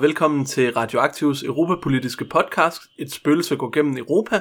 Og velkommen til Radioaktivs europapolitiske podcast, Et spøgelse går gennem Europa.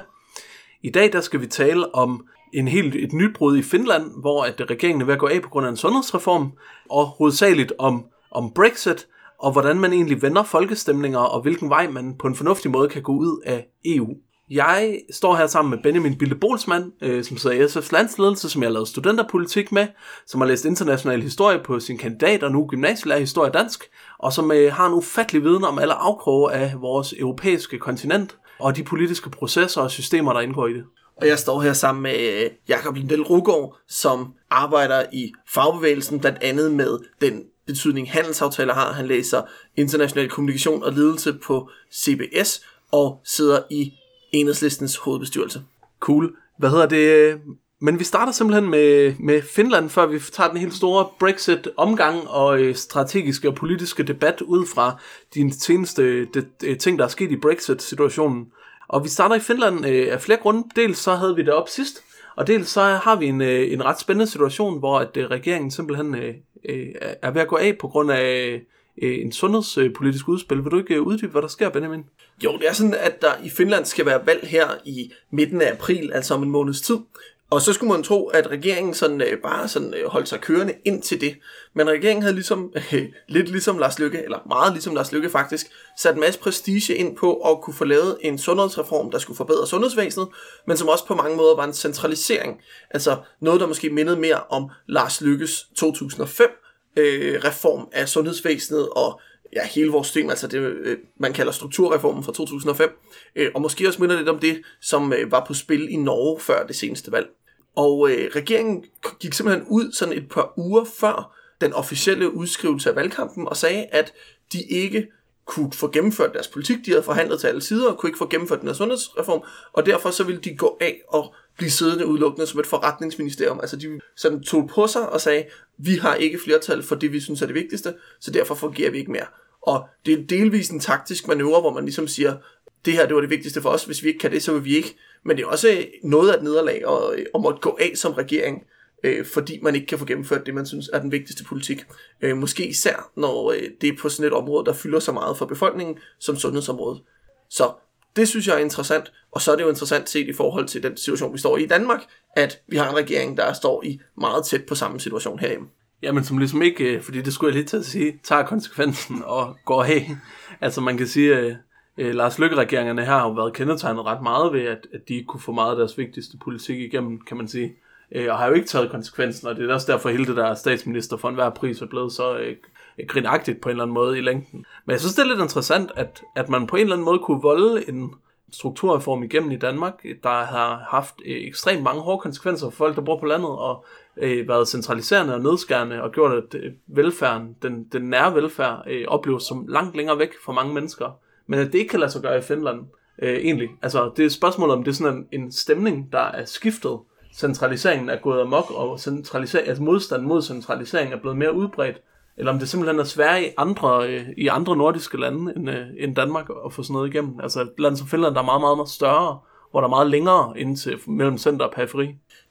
I dag der skal vi tale om en helt et nyt brud i Finland, hvor at regeringen er ved at gå af på grund af en sundhedsreform, og hovedsageligt om, om Brexit, og hvordan man egentlig vender folkestemninger, og hvilken vej man på en fornuftig måde kan gå ud af EU. Jeg står her sammen med Benjamin Bille Bolsmann, øh, som sidder i SF's landsledelse, som jeg har lavet studenterpolitik med, som har læst international historie på sin kandidat og nu gymnasielærer historie dansk, og som øh, har en ufattelig viden om alle afkroge af vores europæiske kontinent, og de politiske processer og systemer, der indgår i det. Og jeg står her sammen med øh, Jakob Lindell Rugård, som arbejder i fagbevægelsen, blandt andet med den betydning handelsaftaler har. Han læser international kommunikation og ledelse på CBS og sidder i enhedslistens hovedbestyrelse. Cool. Hvad hedder det? Men vi starter simpelthen med, med Finland, før vi tager den helt store Brexit-omgang og øh, strategiske og politiske debat ud fra de seneste de, de, øh, ting, der er sket i Brexit-situationen. Og vi starter i Finland øh, af flere grunde. Dels så havde vi det op sidst, og dels så har vi en, øh, en ret spændende situation, hvor at, øh, regeringen simpelthen øh, øh, er ved at gå af på grund af øh, en sundhedspolitisk udspil. Vil du ikke øh, uddybe, hvad der sker, Benjamin? Jo, det er sådan, at der i Finland skal være valg her i midten af april, altså om en måneds tid. Og så skulle man tro, at regeringen sådan, øh, bare sådan, øh, holdt sig kørende ind til det. Men regeringen havde ligesom, øh, lidt ligesom Lars Lykke, eller meget ligesom Lars Lykke faktisk, sat en masse prestige ind på at kunne få lavet en sundhedsreform, der skulle forbedre sundhedsvæsenet, men som også på mange måder var en centralisering. Altså noget, der måske mindede mere om Lars Lykkes 2005 øh, reform af sundhedsvæsenet og ja, hele vores system, altså det, øh, man kalder strukturreformen fra 2005, øh, og måske også minder lidt om det, som øh, var på spil i Norge før det seneste valg. Og øh, regeringen gik simpelthen ud sådan et par uger før den officielle udskrivelse af valgkampen og sagde, at de ikke kunne få gennemført deres politik. De havde forhandlet til alle sider og kunne ikke få gennemført den her sundhedsreform, og derfor så ville de gå af og blive siddende udelukkende som et forretningsministerium. Altså de sådan tog på sig og sagde, vi har ikke flertal for det, vi synes er det vigtigste, så derfor fungerer vi ikke mere. Og det er delvis en taktisk manøvre, hvor man ligesom siger, det her det var det vigtigste for os, hvis vi ikke kan det, så vil vi ikke. Men det er også øh, noget af et nederlag at, øh, at måtte gå af som regering, øh, fordi man ikke kan få gennemført det, man synes er den vigtigste politik. Øh, måske især, når øh, det er på sådan et område, der fylder så meget for befolkningen som sundhedsområdet. Så det synes jeg er interessant, og så er det jo interessant set i forhold til den situation, vi står i i Danmark, at vi har en regering, der står i meget tæt på samme situation herhjemme. Jamen, som ligesom ikke, øh, fordi det skulle jeg lige til at sige, tager konsekvensen og går af. Altså man kan sige, at Lars Løkke-regeringerne her har jo været kendetegnet ret meget ved, at, at de ikke kunne få meget af deres vigtigste politik igennem, kan man sige. Og har jo ikke taget konsekvensen, og det er også derfor hele det der statsminister for enhver pris er blevet så grinagtigt på en eller anden måde i længden. Men jeg synes, det er lidt interessant, at, at man på en eller anden måde kunne volde en strukturreform igennem i Danmark, der har haft øh, ekstremt mange hårde konsekvenser for folk, der bor på landet, og øh, været centraliserende og nedskærende, og gjort, at øh, velfærden, den, den nære velfærd, øh, opleves som langt længere væk for mange mennesker. Men at det ikke kan lade sig gøre i Finland, øh, egentlig. Altså, det er spørgsmålet, om, det er sådan en, en stemning, der er skiftet. Centraliseringen er gået amok, og centralisering, altså modstand mod centralisering er blevet mere udbredt eller om det simpelthen er sværere i andre, øh, i andre nordiske lande end, øh, end Danmark at få sådan noget igennem. Altså et land som Finland, der er meget, meget, meget større, hvor der er meget længere ind til mellem center og periferi.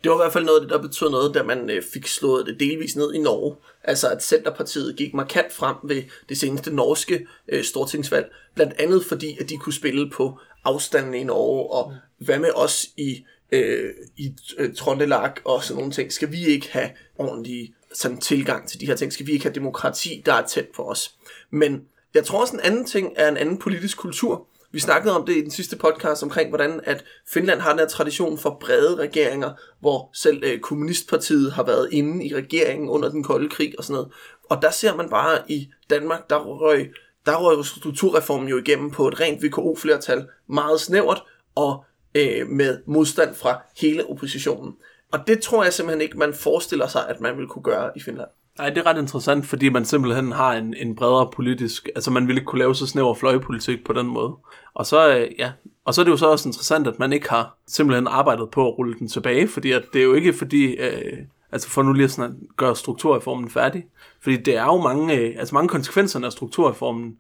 Det var i hvert fald noget af det, der betød noget, da man øh, fik slået det delvis ned i Norge. Altså at Centerpartiet gik markant frem ved det seneste norske øh, stortingsvalg. Blandt andet fordi, at de kunne spille på afstanden i Norge, og hvad med os i, øh, i øh, Trondelag og sådan nogle ting. Skal vi ikke have ordentlige sådan tilgang til de her ting? Skal vi ikke have demokrati, der er tæt på os? Men jeg tror også en anden ting er en anden politisk kultur. Vi snakkede om det i den sidste podcast omkring, hvordan at Finland har den her tradition for brede regeringer, hvor selv øh, kommunistpartiet har været inde i regeringen under den kolde krig og sådan noget. Og der ser man bare i Danmark, der røg der røg strukturreformen jo igennem på et rent VKO-flertal, meget snævert, og øh, med modstand fra hele oppositionen. Og det tror jeg simpelthen ikke, man forestiller sig, at man vil kunne gøre i Finland. Nej, det er ret interessant, fordi man simpelthen har en, en bredere politisk... Altså, man ville ikke kunne lave så snæver fløjepolitik på den måde. Og så, øh, ja, og så er det jo så også interessant, at man ikke har simpelthen arbejdet på at rulle den tilbage, fordi at det er jo ikke fordi... Øh, altså for nu lige at gøre strukturreformen færdig. Fordi det er jo mange, øh, altså mange konsekvenser af strukturreformen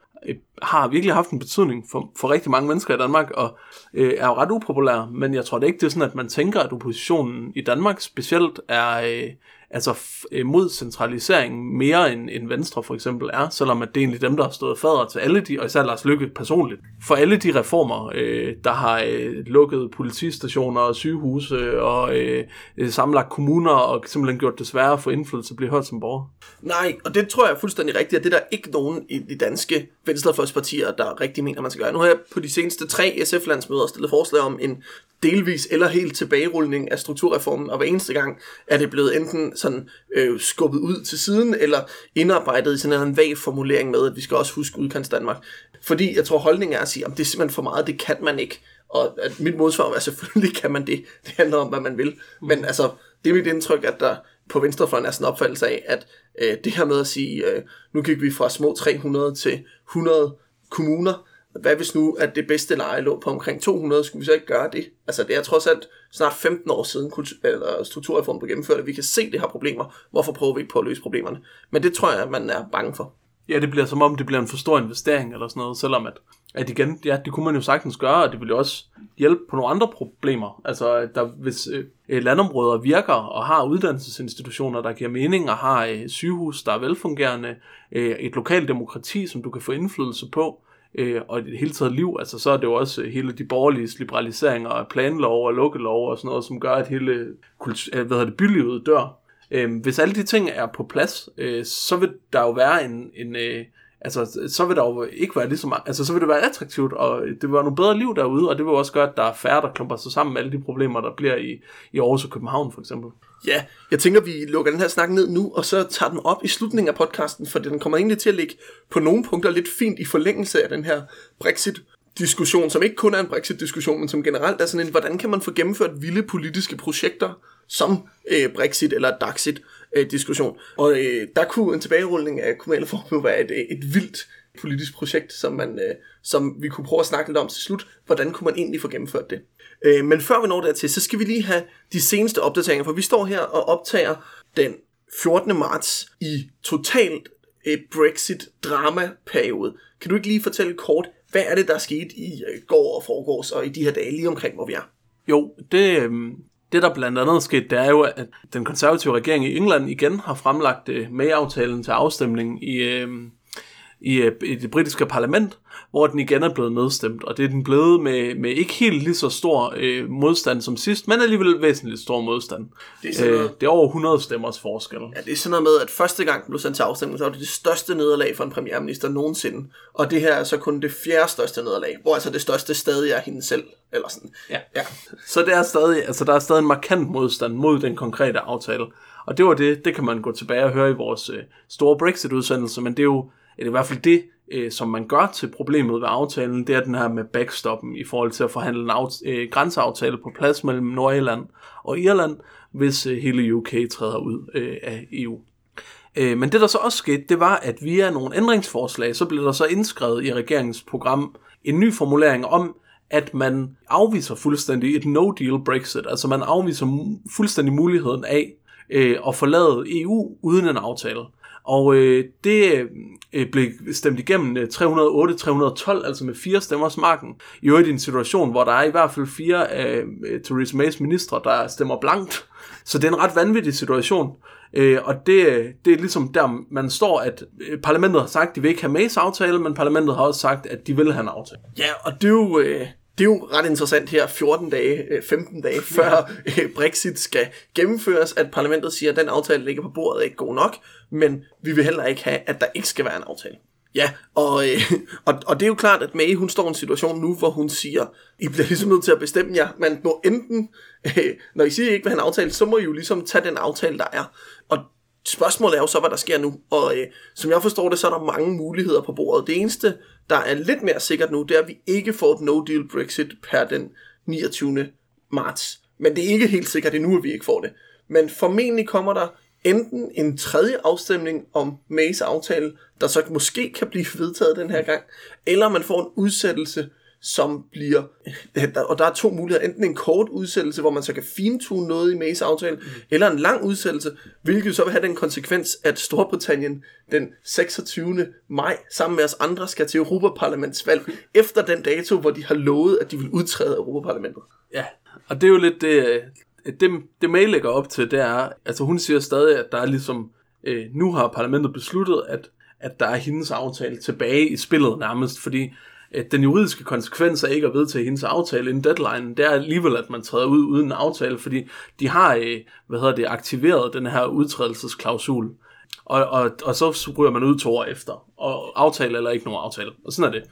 har virkelig haft en betydning for, for rigtig mange mennesker i Danmark, og øh, er jo ret upopulær, men jeg tror det ikke, det er sådan, at man tænker, at oppositionen i Danmark specielt er, øh, altså mod centralisering mere end, end Venstre for eksempel er, selvom at det er egentlig dem, der har stået fader til alle de, og især Lars Lykke personligt, for alle de reformer, øh, der har øh, lukket politistationer og sygehuse og øh, øh samlet kommuner og simpelthen gjort det sværere at få indflydelse at blive hørt som borger. Nej, og det tror jeg er fuldstændig rigtigt, at det er der ikke nogen i de danske venstrefløjspartier, der rigtig mener, man skal gøre. Nu har jeg på de seneste tre SF-landsmøder stillet forslag om en delvis eller helt tilbagerulning af strukturreformen, og hver eneste gang er det blevet enten sådan øh, skubbet ud til siden, eller indarbejdet i sådan en vag formulering med, at vi skal også huske udkants Danmark. Fordi jeg tror holdningen er at sige, at det er simpelthen for meget, det kan man ikke. Og at mit modsvar er, selvfølgelig kan man det. Det handler om, hvad man vil. Men altså, det er mit indtryk, at der på venstrefløjen er sådan en opfattelse af, at øh, det her med at sige, øh, nu gik vi fra små 300 til 100 kommuner, hvad hvis nu, at det bedste leje lå på omkring 200, skulle vi så ikke gøre det? Altså det er trods alt snart 15 år siden kultur, eller strukturreformen blev gennemført, at vi kan se, at det har problemer. Hvorfor prøver vi ikke på at løse problemerne? Men det tror jeg, at man er bange for. Ja, det bliver som om, det bliver en for stor investering eller sådan noget, selvom at, at igen, ja, det kunne man jo sagtens gøre, og det ville jo også hjælpe på nogle andre problemer. Altså, der, hvis øh, øh, landområder virker og har uddannelsesinstitutioner, der giver mening, og har øh, sygehus, der er velfungerende, øh, et lokalt demokrati, som du kan få indflydelse på, øh, og det hele taget liv, altså så er det jo også øh, hele de borgerlige liberaliseringer af planlov og lukkelov og sådan noget, som gør, at hele kultur, øh, hvad hedder det, bylivet dør. Øh, hvis alle de ting er på plads, øh, så vil der jo være en, en øh, altså så vil der jo ikke være lige så meget, altså så vil det være attraktivt, og det vil være nogle bedre liv derude, og det vil også gøre, at der er færre, der klumper sig sammen med alle de problemer, der bliver i, i Aarhus og København for eksempel. Ja, jeg tænker, vi lukker den her snak ned nu, og så tager den op i slutningen af podcasten, for den kommer egentlig til at ligge på nogle punkter lidt fint i forlængelse af den her Brexit diskussion, som ikke kun er en Brexit-diskussion, men som generelt er sådan en, hvordan kan man få gennemført vilde politiske projekter som øh, Brexit eller Daxit øh, diskussion. Og øh, der kunne en tilbagerulning af kommunale forbud være et, et vildt politisk projekt, som, man, øh, som vi kunne prøve at snakke lidt om til slut. Hvordan kunne man egentlig få gennemført det? Øh, men før vi når dertil, så skal vi lige have de seneste opdateringer, for vi står her og optager den 14. marts i totalt øh, Brexit-drama-periode. Kan du ikke lige fortælle kort, hvad er det, der er sket i øh, går og forgårs og i de her dage lige omkring, hvor vi er? Jo, det, øh, det der blandt andet er sket, det er jo, at den konservative regering i England igen har fremlagt øh, med-aftalen til afstemning i, øh, i, øh, i det britiske parlament, hvor den igen er blevet nedstemt, og det er den blevet med, med ikke helt lige så stor øh, modstand som sidst, men alligevel væsentligt stor modstand. Det er, øh, noget, det er over 100 stemmers forskel. Ja, det er sådan noget med, at første gang den blev sendt til afstemning, så var det det største nederlag for en premierminister nogensinde, og det her er så kun det fjerde største nederlag, hvor altså det største stadig er hende selv, eller sådan. Ja. ja. Så det er stadig, altså der er stadig en markant modstand mod den konkrete aftale, og det var det, det kan man gå tilbage og høre i vores øh, store Brexit-udsendelse, men det er jo det i hvert fald det, øh, som man gør til problemet ved aftalen, det er den her med backstoppen i forhold til at forhandle en aft- øh, grænseaftale på plads mellem Nordirland og Irland, hvis øh, hele UK træder ud øh, af EU. Øh, men det der så også skete, det var, at via nogle ændringsforslag, så blev der så indskrevet i regeringens program en ny formulering om, at man afviser fuldstændig et no-deal Brexit, altså man afviser fuldstændig muligheden af øh, at forlade EU uden en aftale. Og øh, det øh, blev stemt igennem 308-312, øh, altså med fire stemmers marken. I øvrigt i en situation, hvor der er i hvert fald fire af øh, Theresa Mays ministre, der stemmer blankt. Så det er en ret vanvittig situation. Øh, og det, det er ligesom der, man står, at øh, parlamentet har sagt, at de vil ikke have Mays aftale, men parlamentet har også sagt, at de vil have en aftale. Ja, og det er jo... Øh det er jo ret interessant her, 14 dage, 15 øh, dage før ja. Øh, Brexit skal gennemføres, at parlamentet siger, at den aftale, der ligger på bordet, er ikke god nok, men vi vil heller ikke have, at der ikke skal være en aftale. Ja, og, øh, og, og det er jo klart, at May, hun står i en situation nu, hvor hun siger, I bliver ligesom nødt til at bestemme jer, man må enten, øh, når I siger, I ikke vil have en aftale, så må I jo ligesom tage den aftale, der er. Og spørgsmålet er jo så, hvad der sker nu. Og øh, som jeg forstår det, så er der mange muligheder på bordet. Det eneste, der er lidt mere sikkert nu, det er, at vi ikke får et no-deal Brexit per den 29. marts. Men det er ikke helt sikkert endnu, at vi ikke får det. Men formentlig kommer der enten en tredje afstemning om Mays aftale, der så måske kan blive vedtaget den her gang, eller man får en udsættelse som bliver, og der er to muligheder, enten en kort udsættelse, hvor man så kan fintune noget i Mays aftale, mm. eller en lang udsættelse, hvilket så vil have den konsekvens, at Storbritannien den 26. maj sammen med os andre skal til Europaparlamentsvalg, efter den dato, hvor de har lovet, at de vil udtræde af Europaparlamentet. Ja, og det er jo lidt det, det, det May lægger op til, det er, altså hun siger stadig, at der er ligesom, øh, nu har parlamentet besluttet, at, at der er hendes aftale tilbage i spillet nærmest, fordi at den juridiske konsekvens af ikke at vedtage hendes aftale inden deadline, det er alligevel, at man træder ud uden en aftale, fordi de har, øh, hvad hedder det, aktiveret den her udtrædelsesklausul. Og, og, og så ryger man ud to år efter. Og aftale eller ikke nogen aftale. Og sådan er det.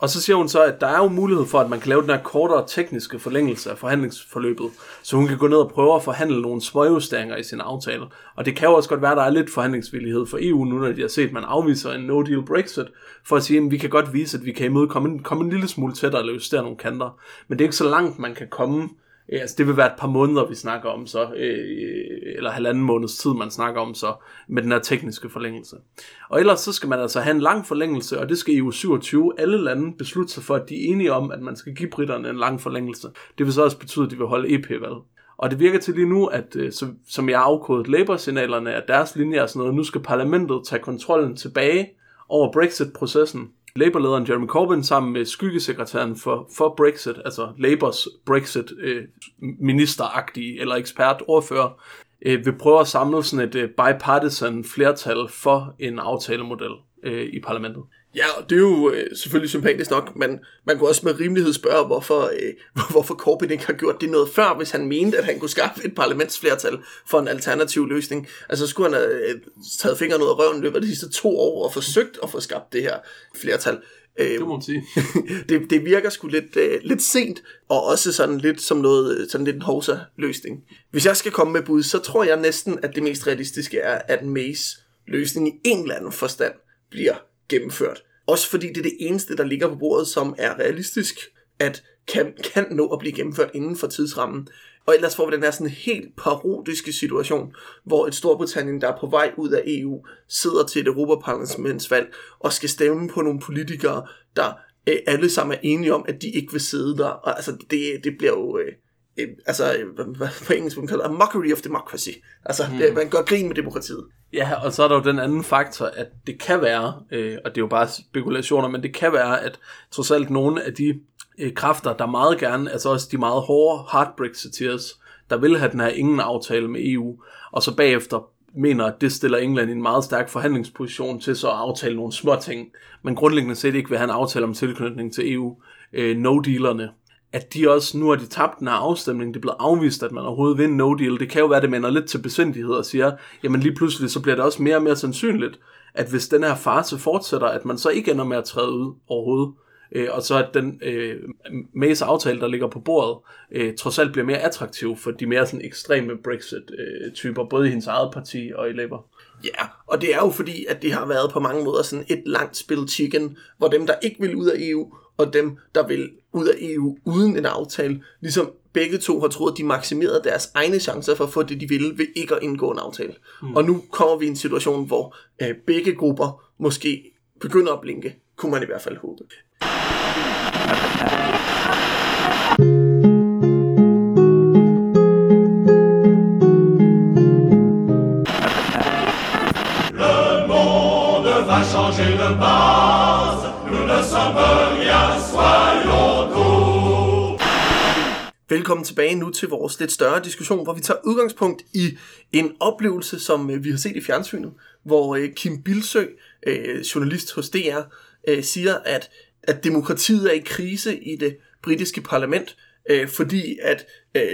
Og så siger hun så, at der er jo mulighed for, at man kan lave den her kortere tekniske forlængelse af forhandlingsforløbet, så hun kan gå ned og prøve at forhandle nogle småjusteringer i sin aftale. Og det kan jo også godt være, at der er lidt forhandlingsvillighed for EU nu, når de har set, at man afviser en no-deal Brexit, for at sige, at vi kan godt vise, at vi kan imødekomme en, komme en lille smule tættere og justere nogle kanter. Men det er ikke så langt, man kan komme Øh, altså det vil være et par måneder, vi snakker om så, øh, øh, eller halvanden måneds tid, man snakker om så, med den her tekniske forlængelse. Og ellers så skal man altså have en lang forlængelse, og det skal EU 27, alle lande beslutte sig for, at de er enige om, at man skal give britterne en lang forlængelse. Det vil så også betyde, at de vil holde EP-valg. Og det virker til lige nu, at øh, så, som jeg har afkodet Labour-signalerne, at deres linje er sådan noget, nu skal parlamentet tage kontrollen tilbage over Brexit-processen, Labour-lederen Jeremy Corbyn sammen med skyggesekretæren for, for Brexit, altså Labours Brexit øh, ministeragtige eller ekspertordfører, øh, vil prøve at samle sådan et øh, bipartisan flertal for en aftalemodel øh, i parlamentet. Ja, og det er jo øh, selvfølgelig sympatisk nok, men man kunne også med rimelighed spørge, hvorfor, øh, hvorfor Corbyn ikke har gjort det noget før, hvis han mente, at han kunne skaffe et parlamentsflertal for en alternativ løsning. Altså skulle han have øh, taget fingrene ud af røven løbet af de sidste to år og forsøgt at få skabt det her flertal. Øh, det må man sige. det, det virker sgu lidt, øh, lidt sent, og også sådan lidt som noget, sådan lidt en hovsa-løsning. Hvis jeg skal komme med bud, så tror jeg næsten, at det mest realistiske er, at Mays løsning i en eller anden forstand bliver gennemført. Også fordi det er det eneste, der ligger på bordet, som er realistisk, at kan, kan nå at blive gennemført inden for tidsrammen. Og ellers får vi den her sådan helt parodiske situation, hvor et Storbritannien, der er på vej ud af EU, sidder til et Europaparlamentsvalg og skal stemme på nogle politikere, der øh, alle sammen er enige om, at de ikke vil sidde der. Og altså, det, det bliver jo... Øh, altså, hvad på engelsk man kalder a mockery of democracy. Altså, mm. det, man gør grin med demokratiet. Ja, og så er der jo den anden faktor, at det kan være, øh, og det er jo bare spekulationer, men det kan være, at trods alt nogle af de øh, kræfter, der meget gerne, altså også de meget hårde hard Brexiteers, der vil have den her ingen aftale med EU, og så bagefter mener, at det stiller England i en meget stærk forhandlingsposition til så at aftale nogle små ting, men grundlæggende set ikke vil have en aftale om tilknytning til EU. Øh, no-dealerne at de også, nu har de tabt den her afstemning, det er blevet afvist, at man overhovedet vinder no deal. Det kan jo være, det mander lidt til besindighed og siger, jamen lige pludselig, så bliver det også mere og mere sandsynligt, at hvis den her farse fortsætter, at man så ikke ender med at træde ud overhovedet. Øh, og så at den øh, Mays aftale, der ligger på bordet, øh, trods alt bliver mere attraktiv for de mere sådan ekstreme Brexit-typer, øh, både i hendes eget parti og i Labour. Ja, og det er jo fordi, at det har været på mange måder sådan et langt spil chicken, hvor dem, der ikke vil ud af EU, og dem, der vil ud af EU uden en aftale, ligesom begge to har troet, at de maksimerede deres egne chancer for at få det, de ville, ved ikke at indgå en aftale. Mm. Og nu kommer vi i en situation, hvor øh, begge grupper måske begynder at blinke, kunne man i hvert fald håbe. Velkommen tilbage nu til vores lidt større diskussion, hvor vi tager udgangspunkt i en oplevelse, som øh, vi har set i fjernsynet, hvor øh, Kim Bilsø, øh, journalist hos DR, siger, at at demokratiet er i krise i det britiske parlament, fordi at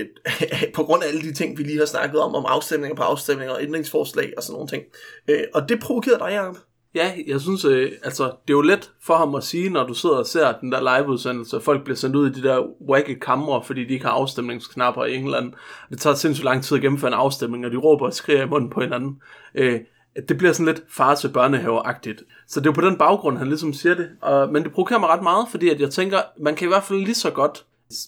på grund af alle de ting, vi lige har snakket om, om afstemninger på afstemninger og ændringsforslag og sådan nogle ting. Og det provokerede dig, Jacob? Ja, jeg synes, øh, altså, det er jo let for ham at sige, når du sidder og ser den der liveudsendelse, og folk bliver sendt ud i de der wacky kamre, fordi de ikke har afstemningsknapper i England. Det tager sindssygt lang tid at gennemføre en afstemning, og de råber og skriger i munden på hinanden. Øh, det bliver sådan lidt far til børnehaveagtigt. Så det er jo på den baggrund, han ligesom siger det. Og, men det provokerer mig ret meget, fordi at jeg tænker, man kan i hvert fald lige så godt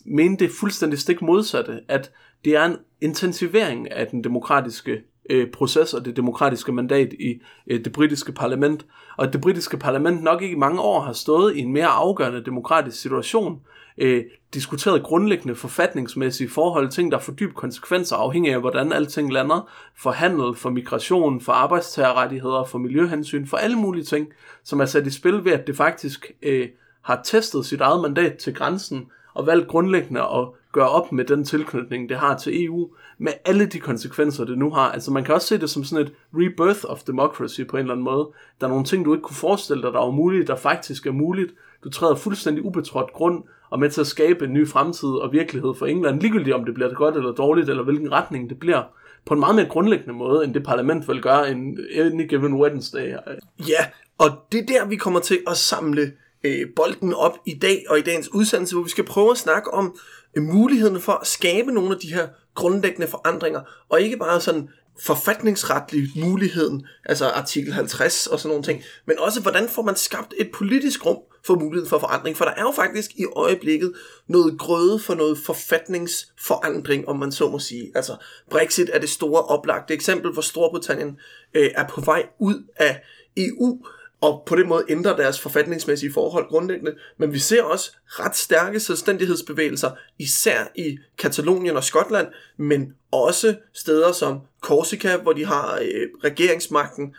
mene det fuldstændig stik modsatte, at det er en intensivering af den demokratiske øh, proces og det demokratiske mandat i øh, det britiske parlament, og at det britiske parlament nok ikke i mange år har stået i en mere afgørende demokratisk situation, øh, diskuteret grundlæggende forfatningsmæssige forhold, ting der får dyb konsekvenser afhængig af, hvordan alting lander, for handel, for migration, for arbejdstagerrettigheder, for miljøhensyn, for alle mulige ting, som er sat i spil ved, at det faktisk øh, har testet sit eget mandat til grænsen, og valgt grundlæggende at gøre op med den tilknytning, det har til EU, med alle de konsekvenser, det nu har. Altså man kan også se det som sådan et rebirth of democracy på en eller anden måde. Der er nogle ting, du ikke kunne forestille dig, der er muligt, der faktisk er muligt. Du træder fuldstændig ubetrådt grund og med til at skabe en ny fremtid og virkelighed for England, ligegyldigt om det bliver godt eller dårligt, eller hvilken retning det bliver, på en meget mere grundlæggende måde, end det parlament vil gøre en any given Wednesday. Ja, og det er der, vi kommer til at samle øh, bolden op i dag og i dagens udsendelse, hvor vi skal prøve at snakke om Øh, muligheden for at skabe nogle af de her grundlæggende forandringer, og ikke bare sådan forfatningsretlig muligheden, altså artikel 50 og sådan nogle ting, men også hvordan får man skabt et politisk rum for muligheden for forandring, for der er jo faktisk i øjeblikket noget grøde for noget forfatningsforandring, om man så må sige. Altså Brexit er det store oplagte eksempel, hvor Storbritannien øh, er på vej ud af EU, og på den måde ændrer deres forfatningsmæssige forhold grundlæggende. Men vi ser også ret stærke selvstændighedsbevægelser, især i Katalonien og Skotland, men også steder som Korsika, hvor de har øh, regeringsmagten,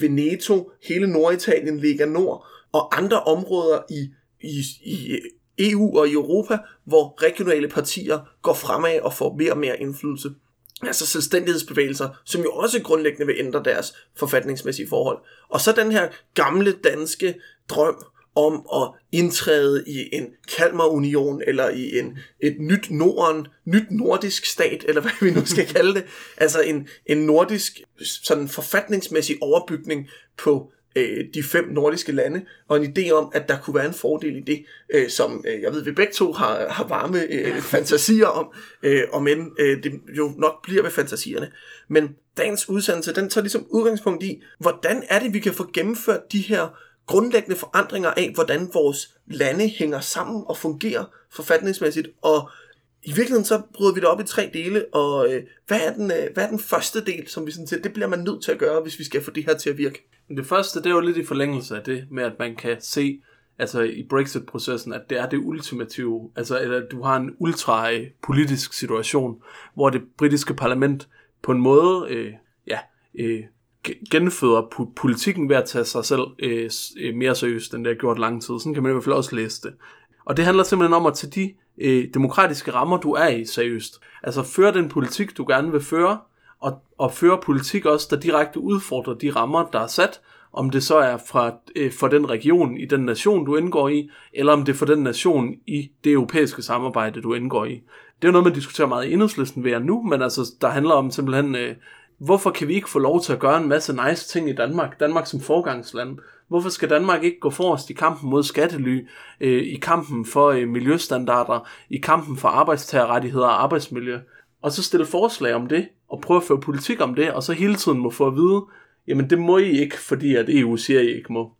Veneto, hele Norditalien ligger nord, og andre områder i, i, i EU og i Europa, hvor regionale partier går fremad og får mere og mere indflydelse altså selvstændighedsbevægelser, som jo også grundlæggende vil ændre deres forfatningsmæssige forhold. Og så den her gamle danske drøm om at indtræde i en Kalmarunion eller i en, et nyt Norden, nyt nordisk stat, eller hvad vi nu skal kalde det. Altså en, en nordisk sådan forfatningsmæssig overbygning på øh, de fem nordiske lande, og en idé om, at der kunne være en fordel i det, øh, som øh, jeg ved, vi begge to har, har varme øh, fantasier om, øh, og men øh, det jo nok bliver ved fantasierne. Men dagens udsendelse, den tager ligesom udgangspunkt i, hvordan er det, vi kan få gennemført de her grundlæggende forandringer af, hvordan vores lande hænger sammen og fungerer forfatningsmæssigt, og i virkeligheden så bryder vi det op i tre dele, og øh, hvad, er den, øh, hvad er den første del, som vi sådan siger, det bliver man nødt til at gøre, hvis vi skal få det her til at virke? Det første, det er jo lidt i forlængelse af det, med at man kan se, altså i Brexit-processen, at det er det ultimative, altså at du har en ultra politisk situation, hvor det britiske parlament på en måde, øh, ja, øh, genføder politikken ved at tage sig selv øh, øh mere seriøst, end det har gjort lang tid. Sådan kan man i hvert fald også læse det. Og det handler simpelthen om at tage de øh, demokratiske rammer, du er i, seriøst. Altså føre den politik, du gerne vil føre, og, og føre politik også, der direkte udfordrer de rammer, der er sat, om det så er fra, øh, for den region i den nation, du indgår i, eller om det er for den nation i det europæiske samarbejde, du indgår i. Det er noget, man diskuterer meget i enhedslisten ved nu, men altså, der handler om simpelthen, øh, hvorfor kan vi ikke få lov til at gøre en masse nice ting i Danmark, Danmark som forgangsland? Hvorfor skal Danmark ikke gå forrest i kampen mod skattely, øh, i kampen for øh, miljøstandarder, i kampen for arbejdstagerrettigheder og arbejdsmiljø? Og så stille forslag om det, og prøve at føre politik om det, og så hele tiden må få at vide, jamen det må I ikke, fordi at EU siger, at I ikke må.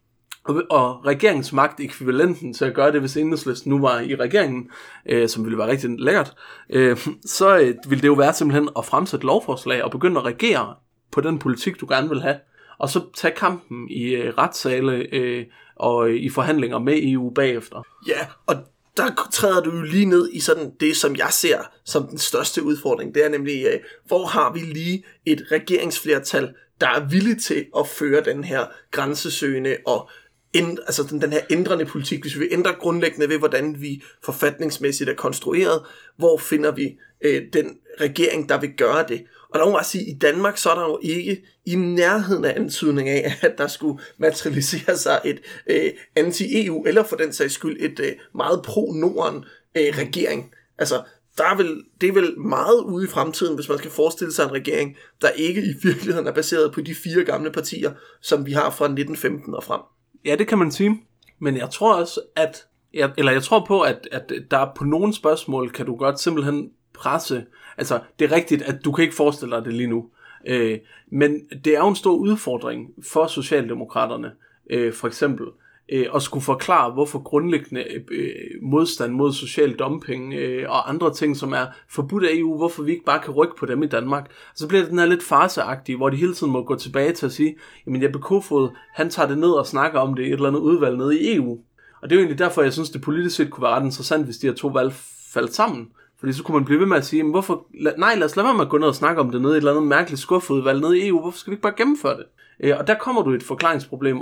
Og, og regeringsmagt ekvivalenten til at gøre det, hvis enhedslisten nu var i regeringen, øh, som ville være rigtig lækkert, øh, så øh, ville det jo være simpelthen at fremsætte lovforslag og begynde at regere på den politik, du gerne vil have. Og så tage kampen i øh, retssale øh, og øh, i forhandlinger med EU bagefter. Ja, og der træder du jo lige ned i sådan det, som jeg ser som den største udfordring. Det er nemlig, øh, hvor har vi lige et regeringsflertal, der er villig til at føre den her grænsesøgende og end, altså den, den her ændrende politik, hvis vi ændrer grundlæggende ved, hvordan vi forfatningsmæssigt er konstrueret, hvor finder vi øh, den regering, der vil gøre det. Og der må jeg sige, at i Danmark så er der jo ikke i nærheden af antydning af, at der skulle materialisere sig et øh, anti-EU, eller for den sags skyld et øh, meget pro-Norden øh, regering. Altså, der er vel, det er vel meget ude i fremtiden, hvis man skal forestille sig en regering, der ikke i virkeligheden er baseret på de fire gamle partier, som vi har fra 1915 og frem. Ja, det kan man sige. Men jeg tror også, at jeg, eller jeg tror på, at, at der på nogle spørgsmål kan du godt simpelthen presse. Altså, det er rigtigt, at du kan ikke forestille dig det lige nu. Øh, men det er jo en stor udfordring for Socialdemokraterne, øh, for eksempel, øh, at skulle forklare, hvorfor grundlæggende øh, modstand mod social dumping øh, og andre ting, som er forbudt af EU, hvorfor vi ikke bare kan rykke på dem i Danmark. Så bliver det den her lidt farseagtige, hvor de hele tiden må gå tilbage til at sige, jamen Jeppe Kofod, han tager det ned og snakker om det i et eller andet udvalg nede i EU. Og det er jo egentlig derfor, jeg synes, det politisk set kunne være ret interessant, hvis de her to valg faldt sammen. Fordi så kunne man blive ved med at sige, hvorfor, nej, lad os lade være med at gå ned og snakke om det nede i et eller andet mærkeligt skuffeudvalg nede i EU. Hvorfor skal vi ikke bare gennemføre det? Øh, og der kommer du et forklaringsproblem.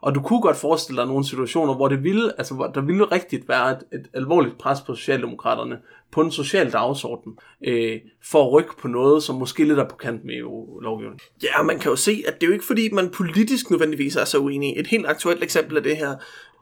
Og du kunne godt forestille dig nogle situationer, hvor det ville, altså, hvor der ville rigtigt være et, et alvorligt pres på Socialdemokraterne på en social dagsorden, øh, for at rykke på noget, som måske lidt er på kant med EU-lovgivningen. Ja, man kan jo se, at det er jo ikke fordi, man politisk nødvendigvis er så uenig. Et helt aktuelt eksempel af det her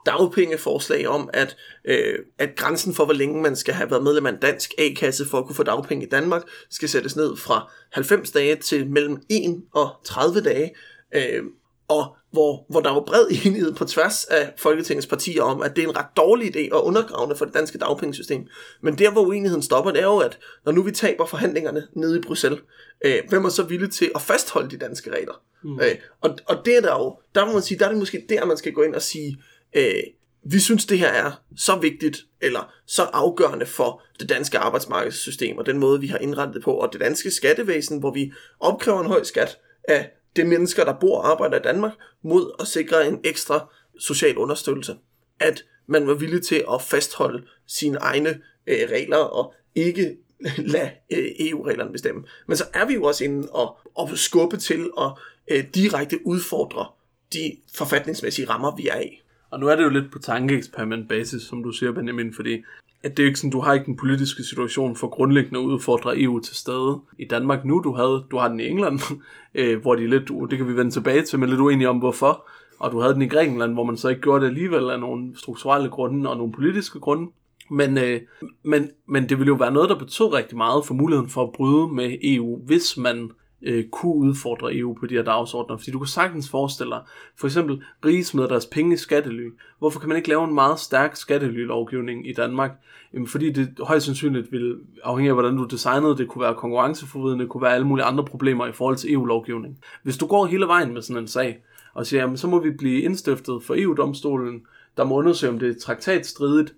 dagpengeforslag om, at, øh, at grænsen for, hvor længe man skal have været medlem af en dansk A-kasse for at kunne få dagpenge i Danmark, skal sættes ned fra 90 dage til mellem 1 og 30 dage. Øh, og hvor, hvor der var bred enighed på tværs af Folketingets partier om, at det er en ret dårlig idé og undergravende for det danske dagpengesystem. Men der, hvor uenigheden stopper, det er jo, at når nu vi taber forhandlingerne nede i Bruxelles, øh, hvem er så villig til at fastholde de danske regler? Mm. Øh, og, og det er der jo, der må man sige, der er det måske der, man skal gå ind og sige, øh, vi synes, det her er så vigtigt, eller så afgørende for det danske arbejdsmarkedssystem, og den måde, vi har indrettet det på, og det danske skattevæsen, hvor vi opkræver en høj skat af det mennesker, der bor og arbejder i Danmark, mod at sikre en ekstra social understøttelse. At man var villig til at fastholde sine egne øh, regler, og ikke lade øh, EU-reglerne bestemme. Men så er vi jo også inde og, og skubbe til at øh, direkte udfordre de forfatningsmæssige rammer, vi er i. Og nu er det jo lidt på tankeeksperiment basis, som du siger, Benjamin, fordi at det er ikke sådan, du har ikke den politiske situation for grundlæggende at udfordre EU til stede i Danmark nu. Du, havde, du har den i England, øh, hvor de lidt, det kan vi vende tilbage til, men lidt uenige om hvorfor. Og du havde den i Grækenland, hvor man så ikke gjorde det alligevel af nogle strukturelle grunde og nogle politiske grunde. Men, øh, men, men det ville jo være noget, der betød rigtig meget for muligheden for at bryde med EU, hvis man øh, kunne udfordre EU på de her dagsordner. Fordi du kan sagtens forestille dig, for eksempel rige smider deres penge i skattely. Hvorfor kan man ikke lave en meget stærk skattelylovgivning i Danmark? Jamen, fordi det højst sandsynligt vil, afhængig af hvordan du designede det, kunne være konkurrenceforvridende, kunne være alle mulige andre problemer i forhold til EU-lovgivning. Hvis du går hele vejen med sådan en sag, og siger, jamen, så må vi blive indstiftet for EU-domstolen, der må undersøge, om det er traktatstridigt,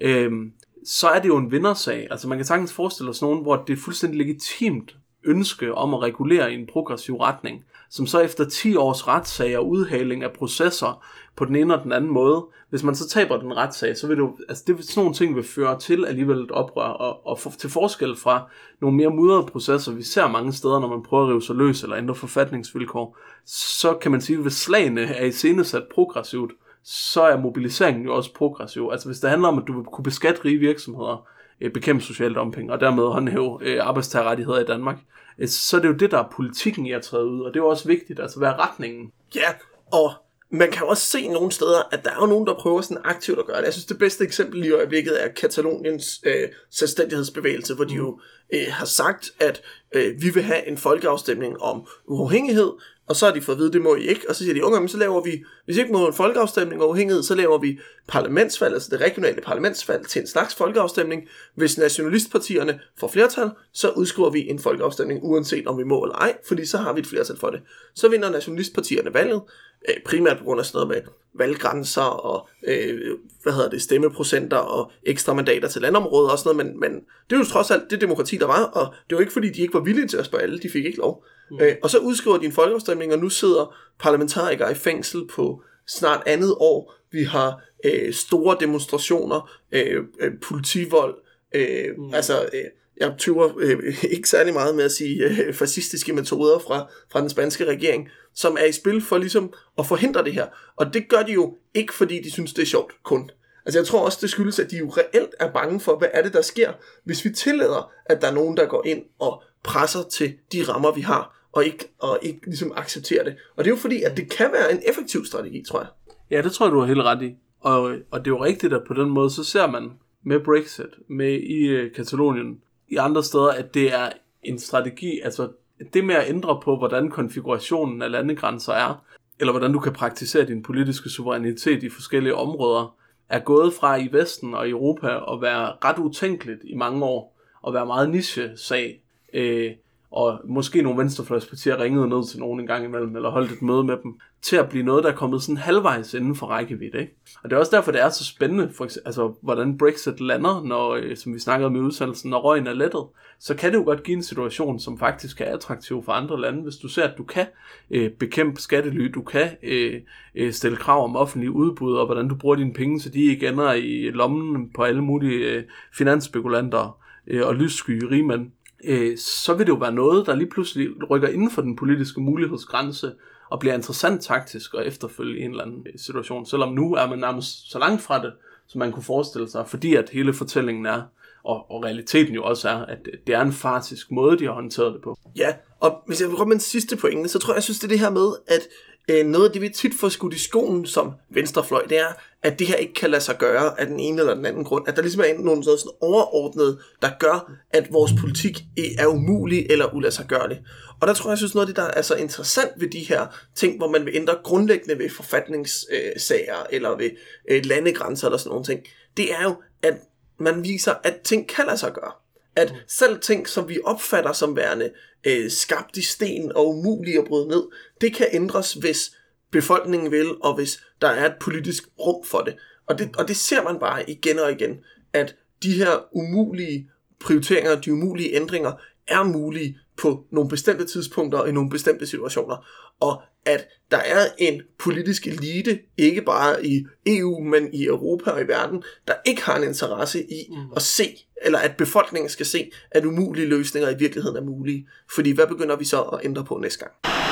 øhm, så er det jo en vindersag. Altså man kan sagtens forestille sig nogen, hvor det er fuldstændig legitimt ønske om at regulere i en progressiv retning, som så efter 10 års retssag og udhaling af processer på den ene og den anden måde, hvis man så taber den retssag, så vil det jo, altså det, sådan nogle ting vil føre til alligevel et oprør, og, og for, til forskel fra nogle mere mudrede processer, vi ser mange steder, når man prøver at rive sig løs eller ændre forfatningsvilkår, så kan man sige, at hvis slagene er i progressivt, så er mobiliseringen jo også progressiv. Altså hvis det handler om, at du vil kunne beskatte rige virksomheder, øh, bekæmpe social dumping, og dermed håndhæve øh, arbejdstagerrettigheder i Danmark, øh, så er det jo det, der er politikken i at træde ud, og det er jo også vigtigt, altså hvad er retningen? Ja, og man kan også se nogle steder, at der er jo nogen, der prøver sådan aktivt at gøre det. Jeg synes, det bedste eksempel i øjeblikket er Kataloniens øh, selvstændighedsbevægelse, hvor de jo øh, har sagt, at øh, vi vil have en folkeafstemning om uafhængighed, og så har de fået at vide, det må I ikke, og så siger de, unge men så laver vi, hvis I ikke må en folkeafstemning og uafhængighed, så laver vi parlamentsvalg, altså det regionale parlamentsvalg til en slags folkeafstemning. Hvis nationalistpartierne får flertal, så udskriver vi en folkeafstemning, uanset om vi må eller ej, fordi så har vi et flertal for det. Så vinder nationalistpartierne valget, øh, primært på grund af sådan noget med valggrænser og øh, hvad hedder det, stemmeprocenter og ekstra mandater til landområdet og sådan noget, men, men det er jo trods alt det demokrati, der var, og det var ikke fordi, de ikke var villige til at spørge alle, de fik ikke lov. Mm. Øh, og så udskriver de en folkeafstemning, og nu sidder parlamentarikere i fængsel på snart andet år. Vi har øh, store demonstrationer, øh, øh, politivold, øh, mm. altså... Øh, jeg tyver øh, ikke særlig meget med at sige øh, fascistiske metoder fra, fra den spanske regering, som er i spil for ligesom at forhindre det her. Og det gør de jo ikke, fordi de synes, det er sjovt kun. Altså jeg tror også, det skyldes, at de jo reelt er bange for, hvad er det, der sker, hvis vi tillader, at der er nogen, der går ind og presser til de rammer, vi har, og ikke, og ikke ligesom accepterer det. Og det er jo fordi, at det kan være en effektiv strategi, tror jeg. Ja, det tror jeg, du har helt ret i. Og, og det er jo rigtigt, at på den måde, så ser man med Brexit, med i øh, Katalonien, i andre steder, at det er en strategi, altså det med at ændre på, hvordan konfigurationen af landegrænser er, eller hvordan du kan praktisere din politiske suverænitet i forskellige områder, er gået fra i Vesten og Europa at være ret utænkeligt i mange år, og være meget niche-sag. Øh, og måske nogle venstrefløjspartier ringede ned til nogen en gang imellem, eller holdt et møde med dem, til at blive noget, der er kommet sådan halvvejs inden for rækkevidde. Ikke? Og det er også derfor, det er så spændende, for eksempel, altså, hvordan Brexit lander, når, øh, som vi snakkede om i udsendelsen, når røgen er lettet. Så kan det jo godt give en situation, som faktisk er attraktiv for andre lande, hvis du ser, at du kan øh, bekæmpe skattely, du kan øh, øh, stille krav om offentlige udbud, og hvordan du bruger dine penge, så de ikke ender i lommen på alle mulige øh, finansspekulanter øh, og lyssky rigmænd øh, så vil det jo være noget, der lige pludselig rykker inden for den politiske mulighedsgrænse, og bliver interessant taktisk og efterfølge i en eller anden øh, situation, selvom nu er man nærmest så langt fra det, som man kunne forestille sig, fordi at hele fortællingen er, og, og realiteten jo også er, at det er en fartisk måde, de har håndteret det på. Ja, og hvis jeg vil komme med en sidste pointe, så tror jeg, jeg synes, det er det her med, at øh, noget af det, vi tit får skudt i skoen som venstrefløj, det er, at det her ikke kan lade sig gøre af den ene eller den anden grund. At der ligesom er nogle sådan overordnet, der gør, at vores politik er umulig eller uladsiggørlig. Og der tror jeg, jeg synes noget af det, der er så interessant ved de her ting, hvor man vil ændre grundlæggende ved forfatningssager øh, eller ved øh, landegrænser eller sådan nogle ting, det er jo, at man viser, at ting kan lade sig gøre. At selv ting, som vi opfatter som værende øh, skabt i sten og umulige at bryde ned, det kan ændres, hvis befolkningen vil, og hvis der er et politisk rum for det. Og det, og det ser man bare igen og igen, at de her umulige prioriteringer, de umulige ændringer, er mulige på nogle bestemte tidspunkter og i nogle bestemte situationer. Og at der er en politisk elite, ikke bare i EU, men i Europa og i verden, der ikke har en interesse i mm. at se, eller at befolkningen skal se, at umulige løsninger i virkeligheden er mulige. Fordi hvad begynder vi så at ændre på næste gang?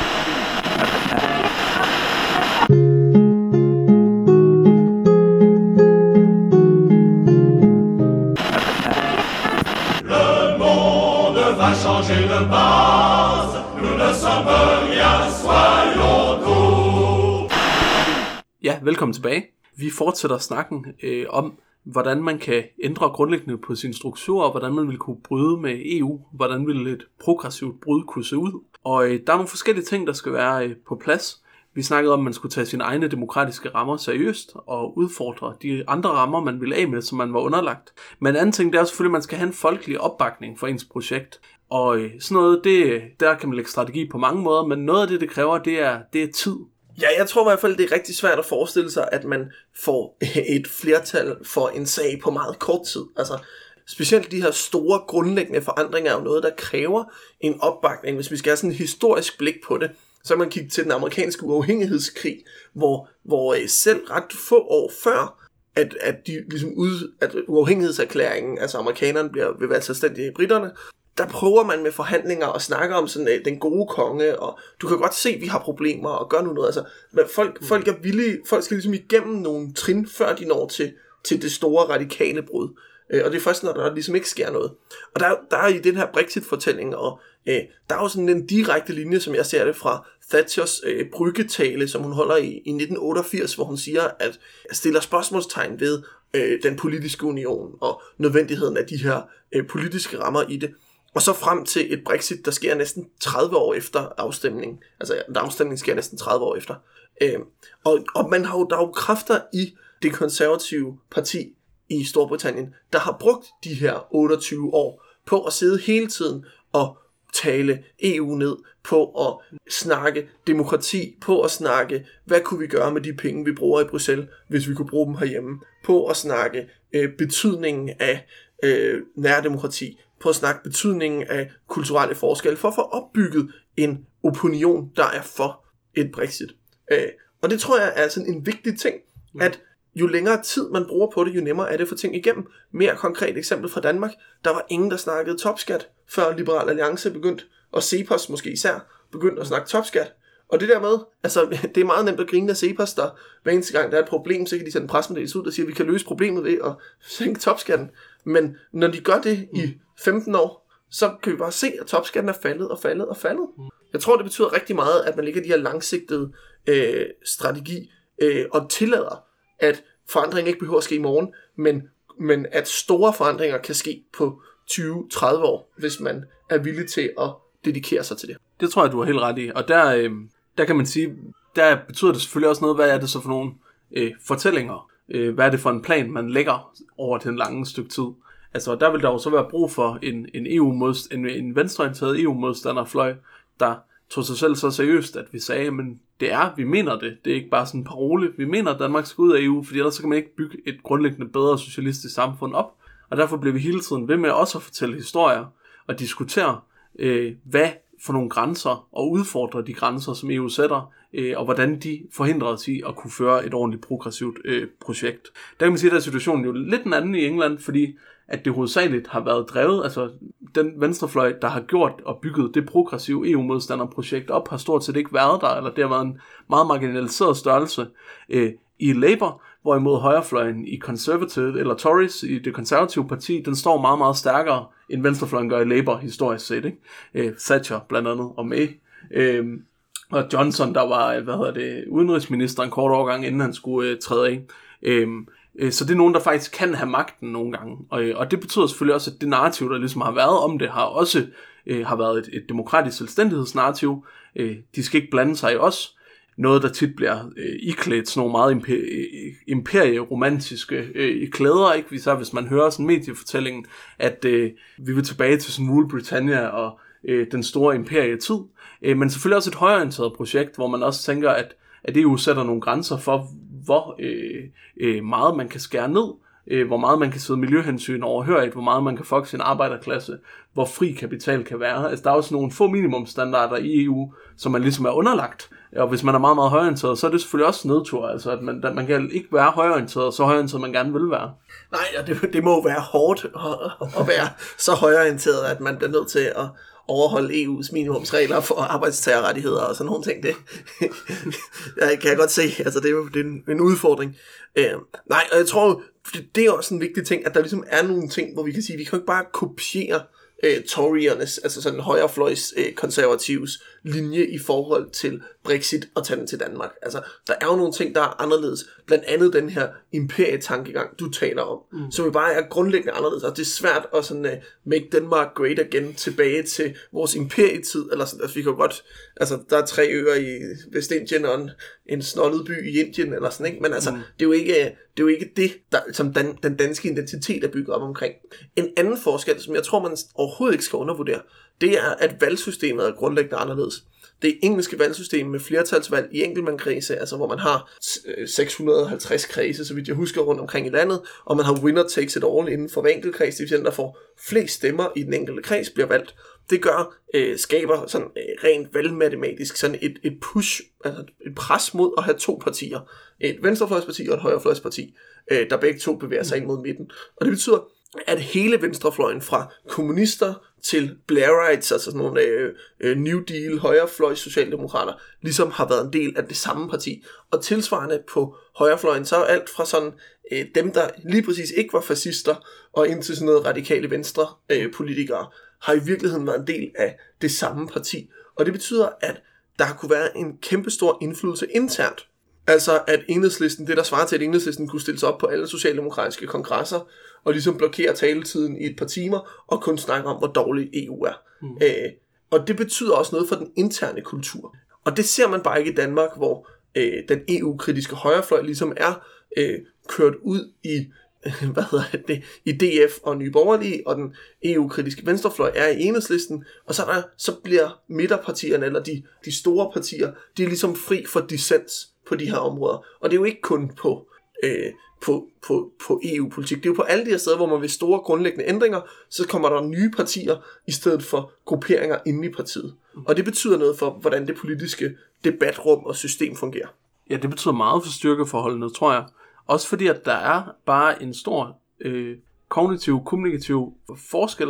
Changer de base. Nous ne sommes rien, soyons nous. Ja, velkommen tilbage. Vi fortsætter snakken øh, om, hvordan man kan ændre grundlæggende på sin struktur, og hvordan man vil kunne bryde med EU, hvordan vil et progressivt brud kunne se ud. Og øh, der er nogle forskellige ting, der skal være øh, på plads. Vi snakkede om, at man skulle tage sine egne demokratiske rammer seriøst og udfordre de andre rammer, man ville af med, som man var underlagt. Men en anden ting, det er selvfølgelig, at man skal have en folkelig opbakning for ens projekt. Og øh, sådan noget, det, der kan man lægge strategi på mange måder, men noget af det, det kræver, det er, det er tid. Ja, jeg tror i hvert fald, det er rigtig svært at forestille sig, at man får et flertal for en sag på meget kort tid. Altså, specielt de her store grundlæggende forandringer er jo noget, der kræver en opbakning. Hvis vi skal have sådan et historisk blik på det, så kan man kigge til den amerikanske uafhængighedskrig, hvor, hvor øh, selv ret få år før, at, at, de, ligesom ud, at uafhængighedserklæringen, altså amerikanerne bliver, vil være selvstændige i britterne, der prøver man med forhandlinger og snakker om sådan øh, den gode konge, og du kan godt se, at vi har problemer, og gør nu noget. Altså, men folk, mm. folk er villige, folk skal ligesom igennem nogle trin, før de når til, til det store radikale brud. Øh, og det er først, når der ligesom ikke sker noget. Og der, der er i den her Brexit-fortælling, og øh, der er jo sådan en direkte linje, som jeg ser det fra Thatchers øh, bryggetale, som hun holder i, i 1988, hvor hun siger, at stiller spørgsmålstegn ved øh, den politiske union og nødvendigheden af de her øh, politiske rammer i det. Og så frem til et Brexit, der sker næsten 30 år efter afstemningen. Altså en afstemning sker næsten 30 år efter. Øh, og, og man har jo, der er jo kræfter i det konservative parti i Storbritannien, der har brugt de her 28 år på at sidde hele tiden og tale EU ned, på at snakke demokrati, på at snakke, hvad kunne vi gøre med de penge, vi bruger i Bruxelles, hvis vi kunne bruge dem herhjemme, på at snakke øh, betydningen af øh, nærdemokrati, på at snakke betydningen af kulturelle forskelle, for at få opbygget en opinion, der er for et Brexit. Øh, og det tror jeg er sådan en vigtig ting, mm. at jo længere tid man bruger på det, jo nemmere er det for ting igennem. Mere konkret eksempel fra Danmark. Der var ingen, der snakkede topskat, før Liberal Alliance begyndte, og Cepos måske især, begyndte at snakke topskat. Og det der med, altså det er meget nemt at grine af Cepos, der hver eneste gang der er et problem, så kan de sende en presmeddelelse ud, der siger, at vi kan løse problemet ved at sænke topskatten. Men når de gør det i 15 år, så kan vi bare se, at topskatten er faldet og faldet og faldet. Jeg tror, det betyder rigtig meget, at man lægger de her langsigtede øh, strategi øh, og tillader, at forandringen ikke behøver at ske i morgen, men, men at store forandringer kan ske på 20-30 år, hvis man er villig til at dedikere sig til det. Det tror jeg, du har helt ret i. Og der, øh, der kan man sige, der betyder det selvfølgelig også noget, hvad er det så for nogle øh, fortællinger? Øh, hvad er det for en plan, man lægger over den lange stykke tid? Altså, der vil der jo så være brug for en, en, EU en, en venstreorienteret EU-modstanderfløj, der tog sig selv så seriøst, at vi sagde, men det er, vi mener det. Det er ikke bare sådan en parole. Vi mener, at Danmark skal ud af EU, fordi ellers så kan man ikke bygge et grundlæggende bedre socialistisk samfund op. Og derfor bliver vi hele tiden ved med også at fortælle historier og diskutere, øh, hvad for nogle grænser og udfordre de grænser, som EU sætter, øh, og hvordan de forhindrer os i at kunne føre et ordentligt progressivt øh, projekt. Der kan man sige, at der er situationen jo lidt en anden i England, fordi at det hovedsageligt har været drevet, altså den venstrefløj, der har gjort og bygget det progressive EU-modstanderprojekt op, har stort set ikke været der, eller det har været en meget marginaliseret størrelse øh, i Labour, hvorimod højrefløjen i Conservative, eller Tories i det konservative parti, den står meget, meget stærkere, end venstrefløjen gør i Labour historisk set. Ikke? Øh, Thatcher blandt andet, og May. Øh, og Johnson, der var, øh, hvad hedder det, udenrigsminister en kort overgang, inden han skulle øh, træde af. Øh, Øh, så det er nogen, der faktisk kan have magten nogle gange. Og, øh, og det betyder selvfølgelig også, at det narrativ, der ligesom har været om det, har også øh, har været et, et demokratisk selvstændighedsnarrativ. Øh, de skal ikke blande sig i os. Noget, der tit bliver øh, iklædt sådan nogle meget imper- øh, imperieromantiske øh, klæder, ikke? Især hvis man hører sådan mediefortællingen, at øh, vi vil tilbage til sådan Rule Britannia og øh, den store imperietid. Øh, men selvfølgelig også et højorienteret projekt, hvor man også tænker, at, at EU sætter nogle grænser for, hvor øh, øh, meget man kan skære ned, øh, hvor meget man kan sidde miljøhensyn overhørigt, hvor meget man kan fuck sin arbejderklasse, hvor fri kapital kan være. Altså der er også nogle få minimumstandarder i EU, som man ligesom er underlagt. Og hvis man er meget, meget højorienteret, så er det selvfølgelig også nedtur. Altså at man, man kan ikke være højorienteret, så højorienteret man gerne vil være. Nej, og det, det må være hårdt at, at være så højorienteret, at man bliver nødt til at, overholde EU's minimumsregler for arbejdstagerrettigheder og sådan nogle ting. Det jeg kan jeg godt se. Altså, det er jo det er en, en udfordring. Øh, nej, og jeg tror, det er også en vigtig ting, at der ligesom er nogle ting, hvor vi kan sige, at vi kan ikke bare kopiere øh, Toryernes, altså sådan højrefløjs øh, konservatives linje i forhold til Brexit og tage den til Danmark. Altså, der er jo nogle ting, der er anderledes. Blandt andet den her imperietankegang, du taler om, mm. som jo bare er grundlæggende anderledes. Og det er svært at sådan, uh, make Denmark great again tilbage til vores imperietid. Eller sådan, altså, vi kan jo godt, altså, der er tre øer i Vestindien og en, en snollet by i Indien, eller sådan, ikke? Men altså, mm. det, er jo ikke, det er jo ikke det, der, som dan, den danske identitet er bygget op omkring. En anden forskel, som jeg tror, man overhovedet ikke skal undervurdere, det er, at valgsystemet er grundlæggende anderledes. Det engelske valgsystem med flertalsvalg i enkeltmandkredse, altså hvor man har øh, 650 kredse, så vidt jeg husker, rundt omkring i landet, og man har winner takes it all inden for hver enkelt kreds, det vil sige, der får flest stemmer i den enkelte kreds bliver valgt. Det gør, øh, skaber sådan øh, rent valgmatematisk sådan et, et push, altså et pres mod at have to partier. Et venstrefløjsparti og et højrefløjsparti, øh, der begge to bevæger sig ind mod midten. Og det betyder, at hele venstrefløjen fra kommunister til Blairites, altså sådan nogle øh, øh, New Deal, højrefløj socialdemokrater, ligesom har været en del af det samme parti. Og tilsvarende på højrefløjen, så er alt fra sådan øh, dem, der lige præcis ikke var fascister, og indtil sådan noget radikale venstre øh, politikere, har i virkeligheden været en del af det samme parti. Og det betyder, at der kunne være en kæmpestor indflydelse internt Altså at enhedslisten, det der svarer til, at enhedslisten kunne stille sig op på alle socialdemokratiske kongresser, og ligesom blokere taletiden i et par timer, og kun snakke om, hvor dårlig EU er. Mm. Æ, og det betyder også noget for den interne kultur. Og det ser man bare ikke i Danmark, hvor øh, den EU-kritiske højrefløj ligesom er øh, kørt ud i hvad hedder det, i DF og Nye Borgerlige, og den EU-kritiske venstrefløj er i enhedslisten, og så, der, så bliver midterpartierne, eller de, de store partier, de er ligesom fri for dissens på de her områder. Og det er jo ikke kun på, øh, på, på, på EU-politik. Det er jo på alle de her steder, hvor man ved store grundlæggende ændringer, så kommer der nye partier i stedet for grupperinger inde i partiet. Og det betyder noget for, hvordan det politiske debatrum og system fungerer. Ja, det betyder meget for styrkeforholdene, tror jeg. Også fordi, at der er bare en stor øh, kognitiv, kommunikativ forskel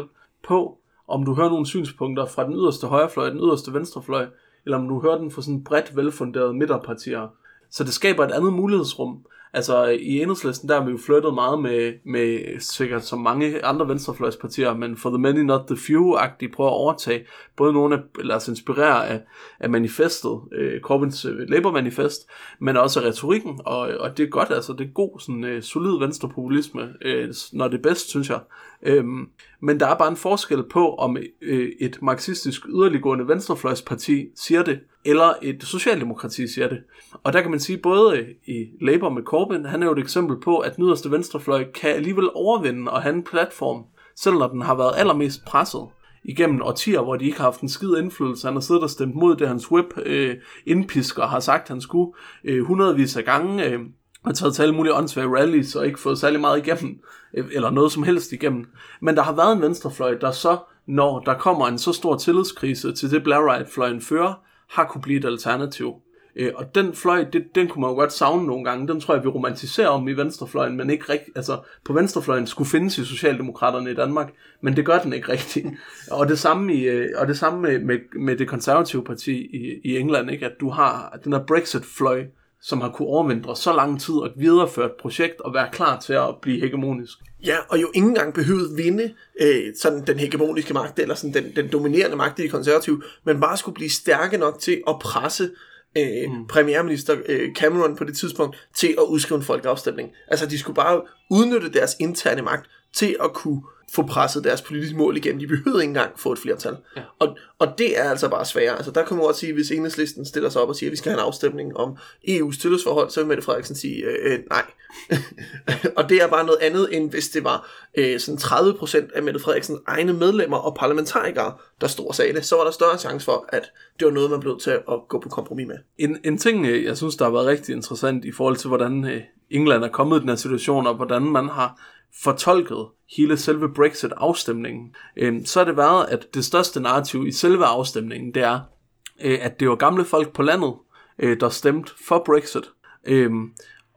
på, om du hører nogle synspunkter fra den yderste højrefløj og den yderste venstrefløj, eller om du hører den fra sådan bredt velfunderede midterpartier. Så det skaber et andet mulighedsrum. Altså i enhedslisten, der har vi jo flyttet meget med, med sikkert som mange andre venstrefløjspartier, men for the many not the few-agtigt prøver at overtage både nogle af, lad altså os inspirere af, af manifestet, øh, Corbyns øh, Labour-manifest, men også af retorikken, og, og det er godt, altså det er god, sådan øh, solid venstrepopulisme, øh, når det er bedst, synes jeg. Øhm, men der er bare en forskel på, om øh, et marxistisk yderliggående venstrefløjsparti siger det, eller et socialdemokrati siger det. Og der kan man sige, både i Labour med Corbyn, han er jo et eksempel på, at den yderste venstrefløj kan alligevel overvinde og have en platform, selv når den har været allermest presset igennem årtier, hvor de ikke har haft en skid indflydelse. Han har siddet og stemt mod det, hans whip øh, indpisker har sagt, han skulle øh, hundredvis af gange. Øh, og taget til alle mulige åndssvage rallies og ikke fået særlig meget igennem, øh, eller noget som helst igennem. Men der har været en venstrefløj, der så, når der kommer en så stor tillidskrise til det Blairite-fløjen fører, har kunne blive et alternativ. Øh, og den fløj, det, den kunne man jo godt savne nogle gange. Den tror jeg, vi romantiserer om i venstrefløjen, men ikke rigtigt. Altså, på venstrefløjen skulle findes i Socialdemokraterne i Danmark, men det gør den ikke rigtigt. Og det samme, i, øh, og det samme med, med, med det konservative parti i, i England, ikke? at du har den her Brexit-fløj, som har kunne overvintre så lang tid og videreføre et projekt og være klar til at blive hegemonisk. Ja, og jo ikke engang behøvet vinde øh, sådan den hegemoniske magt, eller sådan den, den dominerende magt i de konservative, men bare skulle blive stærke nok til at presse øh, mm. premierminister øh, Cameron på det tidspunkt til at udskrive en folkeafstemning. Altså, de skulle bare udnytte deres interne magt til at kunne få presset deres politiske mål igennem. De behøvede ikke engang få et flertal. Ja. Og, og det er altså bare svært. Altså, der kan man også sige, hvis enhedslisten stiller sig op og siger, at vi skal have en afstemning om EU's tillidsforhold, så vil Mette Frederiksen sige, øh, øh, nej. og det er bare noget andet, end hvis det var øh, sådan 30% af Mette Frederiksens egne medlemmer og parlamentarikere, der stod og sagde det. Så var der større chance for, at det var noget, man blev til at gå på kompromis med. En, en ting, øh, jeg synes, der har været rigtig interessant i forhold til, hvordan øh, England er kommet i den her situation, og hvordan man har fortolket hele selve Brexit-afstemningen, øh, så har det været, at det største narrativ i selve afstemningen, det er, øh, at det var gamle folk på landet, øh, der stemte for Brexit. Øh,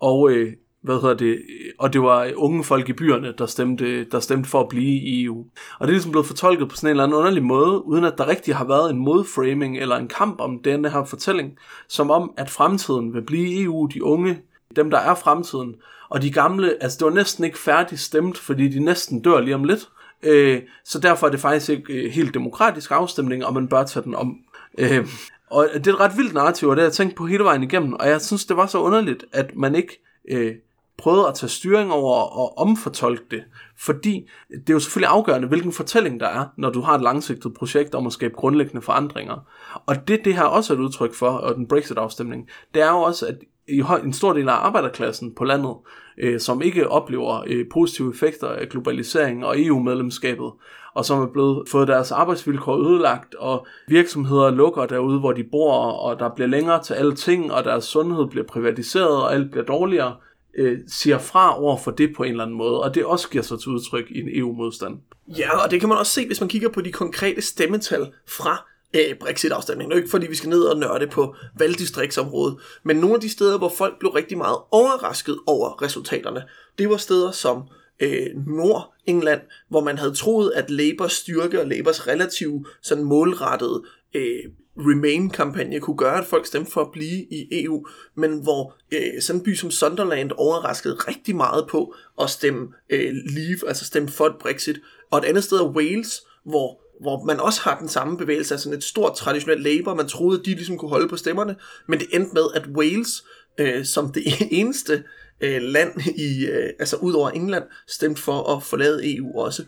og øh, hvad hedder det, og det var unge folk i byerne, der stemte, der stemte for at blive i EU. Og det er ligesom blevet fortolket på sådan en eller anden underlig måde, uden at der rigtig har været en modframing eller en kamp om denne her fortælling, som om, at fremtiden vil blive i EU, de unge, dem der er fremtiden, og de gamle, altså det var næsten ikke færdigt stemt, fordi de næsten dør lige om lidt. Øh, så derfor er det faktisk ikke øh, helt demokratisk afstemning, og man bør tage den om. Øh, og det er et ret vildt narrativ, og det har jeg tænkt på hele vejen igennem, og jeg synes, det var så underligt, at man ikke øh, prøvede at tage styring over og omfortolke det. Fordi det er jo selvfølgelig afgørende, hvilken fortælling der er, når du har et langsigtet projekt om at skabe grundlæggende forandringer. Og det, det her også er et udtryk for, og den Brexit-afstemning, det er jo også, at i en stor del af arbejderklassen på landet, øh, som ikke oplever øh, positive effekter af globalisering og EU-medlemskabet, og som er blevet fået deres arbejdsvilkår ødelagt, og virksomheder lukker derude, hvor de bor, og der bliver længere til alle ting, og deres sundhed bliver privatiseret, og alt bliver dårligere, øh, siger fra over for det på en eller anden måde, og det også giver sig til udtryk i en EU-modstand. Ja, og det kan man også se, hvis man kigger på de konkrete stemmetal fra øh, Brexit-afstemningen. Ikke fordi vi skal ned og nørde på valgdistriktsområdet, men nogle af de steder, hvor folk blev rigtig meget overrasket over resultaterne, det var steder som øh, Nord-England, hvor man havde troet, at Labours styrke og Labours relative sådan målrettede øh, Remain-kampagne kunne gøre, at folk stemte for at blive i EU, men hvor øh, sådan en by som Sunderland overraskede rigtig meget på at stemme øh, leave, altså stemme for et Brexit. Og et andet sted er Wales, hvor hvor man også har den samme bevægelse af sådan et stort traditionelt Labour. Man troede, at de ligesom kunne holde på stemmerne, men det endte med, at Wales, øh, som det eneste øh, land, i, øh, altså ud over England, stemte for at forlade EU også.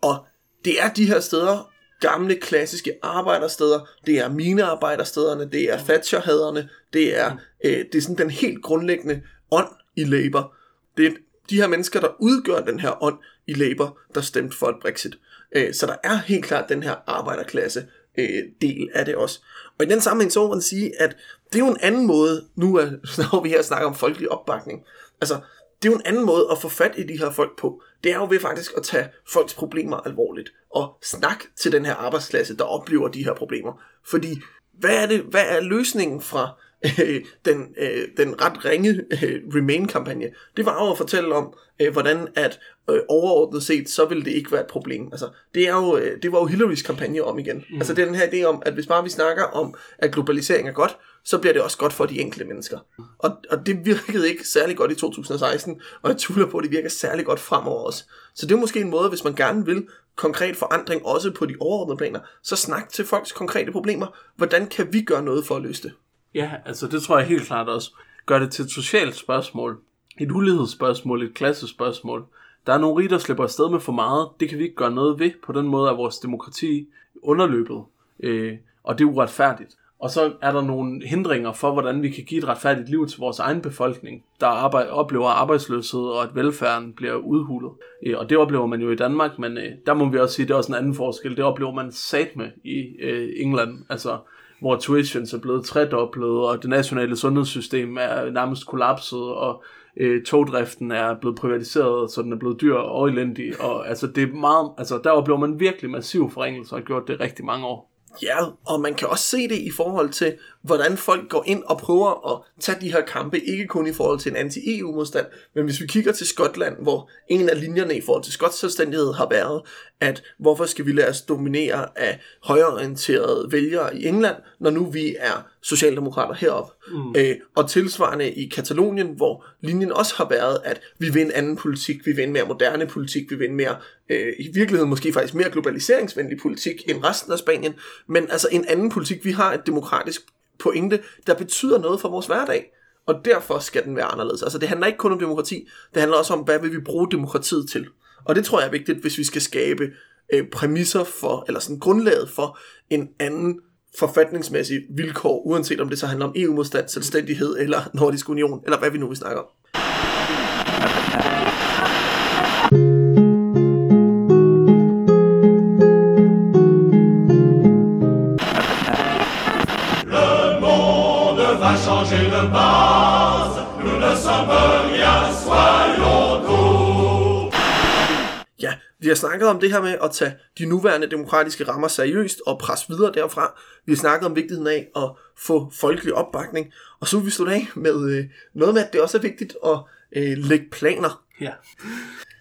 Og det er de her steder, gamle klassiske arbejdersteder, det er minearbejderstederne, det er Thatcher-haderne, det er, øh, det er sådan den helt grundlæggende ånd i Labour. Det er de her mennesker, der udgør den her ånd i Labour, der stemte for et Brexit. Øh, så der er helt klart den her arbejderklasse øh, del af det også. Og i den sammenhæng så må man sige, at det er jo en anden måde, nu er, når vi her snakker om folkelig opbakning, altså det er jo en anden måde at få fat i de her folk på. Det er jo ved faktisk at tage folks problemer alvorligt og snakke til den her arbejdsklasse, der oplever de her problemer. Fordi hvad er, det, hvad er løsningen fra øh, den, øh, den ret ringe øh, Remain-kampagne, det var jo at fortælle om, øh, hvordan at øh, overordnet set, så ville det ikke være et problem. Altså, det, er jo, øh, det var jo Hillarys kampagne om igen. Mm. Altså det er den her idé om, at hvis bare vi snakker om, at globalisering er godt, så bliver det også godt for de enkelte mennesker. Og, og det virkede ikke særlig godt i 2016, og jeg tvivler på, at det virker særlig godt fremover også. Så det er måske en måde, hvis man gerne vil konkret forandring, også på de overordnede planer, så snak til folks konkrete problemer. Hvordan kan vi gøre noget for at løse det? Ja, altså det tror jeg helt klart også. Gør det til et socialt spørgsmål, et ulighedsspørgsmål, et klassespørgsmål. Der er nogle rige, der slipper afsted med for meget. Det kan vi ikke gøre noget ved. På den måde er vores demokrati underløbet. Øh, og det er uretfærdigt. Og så er der nogle hindringer for, hvordan vi kan give et retfærdigt liv til vores egen befolkning, der arbejde, oplever arbejdsløshed og at velfærden bliver udhulet. Øh, og det oplever man jo i Danmark, men øh, der må vi også sige, at det er også en anden forskel. Det oplever man sat med i øh, England, altså hvor tuition er blevet tredoblet, og det nationale sundhedssystem er nærmest kollapset, og øh, togdriften er blevet privatiseret, så den er blevet dyr og elendig. Og altså, det er meget, altså, der blev man virkelig massiv forringelse og har gjort det rigtig mange år. Ja, og man kan også se det i forhold til, hvordan folk går ind og prøver at tage de her kampe, ikke kun i forhold til en anti-EU-modstand, men hvis vi kigger til Skotland, hvor en af linjerne i forhold til Skots selvstændighed har været, at hvorfor skal vi lade os dominere af højorienterede vælgere i England, når nu vi er socialdemokrater heroppe. Mm. Øh, og tilsvarende i Katalonien, hvor linjen også har været, at vi vil en anden politik, vi vil en mere moderne politik, vi vil en mere, øh, i virkeligheden måske faktisk mere globaliseringsvenlig politik end resten af Spanien, men altså en anden politik, vi har et demokratisk pointe, der betyder noget for vores hverdag. Og derfor skal den være anderledes. Altså det handler ikke kun om demokrati, det handler også om, hvad vil vi bruge demokratiet til. Og det tror jeg er vigtigt, hvis vi skal skabe øh, præmisser for, eller sådan grundlaget for en anden forfatningsmæssig vilkår, uanset om det så handler om EU-modstand, selvstændighed eller Nordisk Union, eller hvad vi nu vil snakke om. Base. Nous ne sommes rien, soyons tout. Ja, vi har snakket om det her med at tage de nuværende demokratiske rammer seriøst og presse videre derfra. Vi har snakket om vigtigheden af at få folkelig opbakning. Og så vil vi slutte af med øh, noget med, at det også er vigtigt at øh, lægge planer. Ja.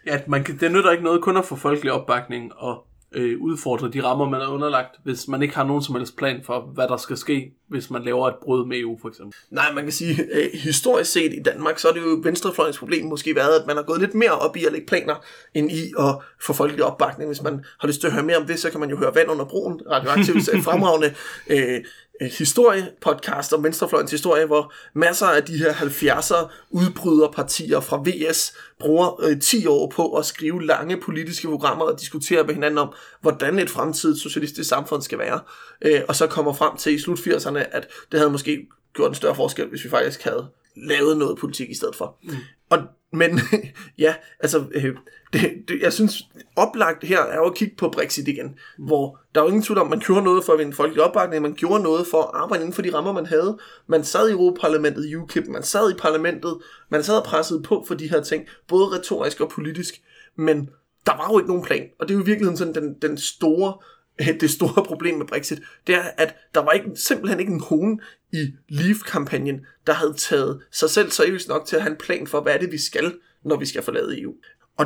Ja, man kan, det nytter ikke noget kun at få folkelig opbakning og øh, udfordre de rammer, man er underlagt, hvis man ikke har nogen som helst plan for, hvad der skal ske, hvis man laver et brud med EU, for eksempel. Nej, man kan sige, øh, historisk set i Danmark, så er det jo venstrefløjens problem måske været, at man har gået lidt mere op i at lægge planer, end i at få folkelig opbakning. Hvis man har lyst til at høre mere om det, så kan man jo høre Vand under broen, radioaktivt fremragende øh, øh, Øh, historiepodcast om venstrefløjens historie, hvor masser af de her 70'er udbryderpartier fra VS bruger øh, 10 år på at skrive lange politiske programmer og diskutere med hinanden om, hvordan et fremtidigt socialistisk samfund skal være. Øh, og så kommer frem til i slut 80'erne, at det havde måske gjort en større forskel, hvis vi faktisk havde lavet noget politik i stedet for. Mm. Og, men ja, altså, øh, det, det, jeg synes, oplagt her er jo at kigge på Brexit igen, mm. hvor der er jo ingen tvivl om, man gjorde noget for at vinde folkelig opbakning, man gjorde noget for at arbejde inden for de rammer, man havde. Man sad i Europaparlamentet i UKIP, man sad i parlamentet, man sad og pressede på for de her ting, både retorisk og politisk, men der var jo ikke nogen plan, og det er jo i virkeligheden sådan den, den store det store problem med Brexit, det er, at der var ikke, simpelthen ikke nogen i Leave-kampagnen, der havde taget sig selv seriøst nok til at have en plan for, hvad er det, vi skal, når vi skal forlade EU. Og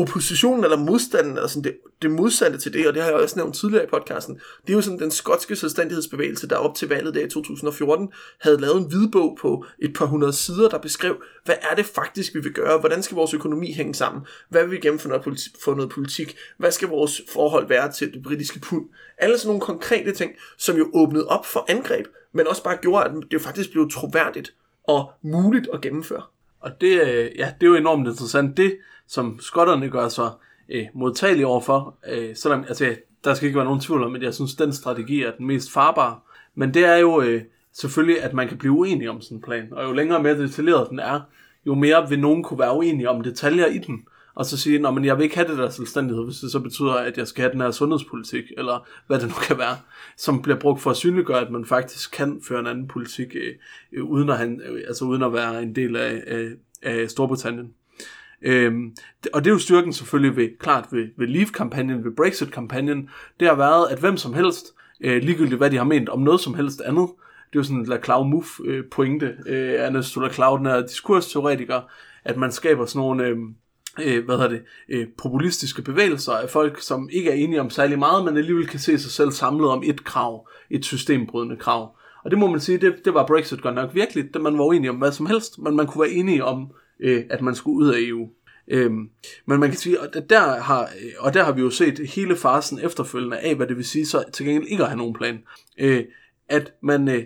oppositionen eller modstanden, eller sådan det, det modsatte til det, og det har jeg også nævnt tidligere i podcasten, det er jo sådan den skotske selvstændighedsbevægelse, der op til valget der i 2014 havde lavet en hvidbog på et par hundrede sider, der beskrev, hvad er det faktisk, vi vil gøre, hvordan skal vores økonomi hænge sammen, hvad vil vi gennemføre noget politi- for noget politik, hvad skal vores forhold være til det britiske pund, alle sådan nogle konkrete ting, som jo åbnede op for angreb, men også bare gjorde, at det jo faktisk blev troværdigt og muligt at gennemføre. Og det, øh, ja, det er jo enormt interessant. Det, som skotterne gør sig øh, modtagelige overfor, øh, selvom altså, der skal ikke være nogen tvivl om, at jeg synes, den strategi er den mest farbare. Men det er jo øh, selvfølgelig, at man kan blive uenig om sådan en plan. Og jo længere mere detaljeret den er, jo mere vil nogen kunne være uenige om detaljer i den. Og så sige, at jeg vil ikke have det der selvstændighed, hvis det så betyder, at jeg skal have den her sundhedspolitik, eller hvad det nu kan være, som bliver brugt for at synliggøre, at man faktisk kan føre en anden politik, øh, øh, uden, at han, øh, altså uden at være en del af, øh, af Storbritannien. Øhm, og det er jo styrken selvfølgelig ved, klart ved, ved Leave-kampagnen, ved Brexit-kampagnen, det har været, at hvem som helst, øh, ligegyldigt hvad de har ment om noget som helst andet, det er jo sådan en Laclau Move øh, pointe øh, Ernesto Laclau, den er diskursteoretiker, at man skaber sådan nogle... Øh, øh, hvad hedder det, øh, populistiske bevægelser af folk, som ikke er enige om særlig meget, men alligevel kan se sig selv samlet om et krav, et systembrydende krav. Og det må man sige, det, det var Brexit godt nok virkelig, da man var uenig om hvad som helst, men man kunne være enige om, øh, at man skulle ud af EU. Øhm, men man kan sige, at der har, øh, og der har vi jo set hele fasen efterfølgende af, hvad det vil sige så til gengæld ikke at have nogen plan. Øh, at man øh,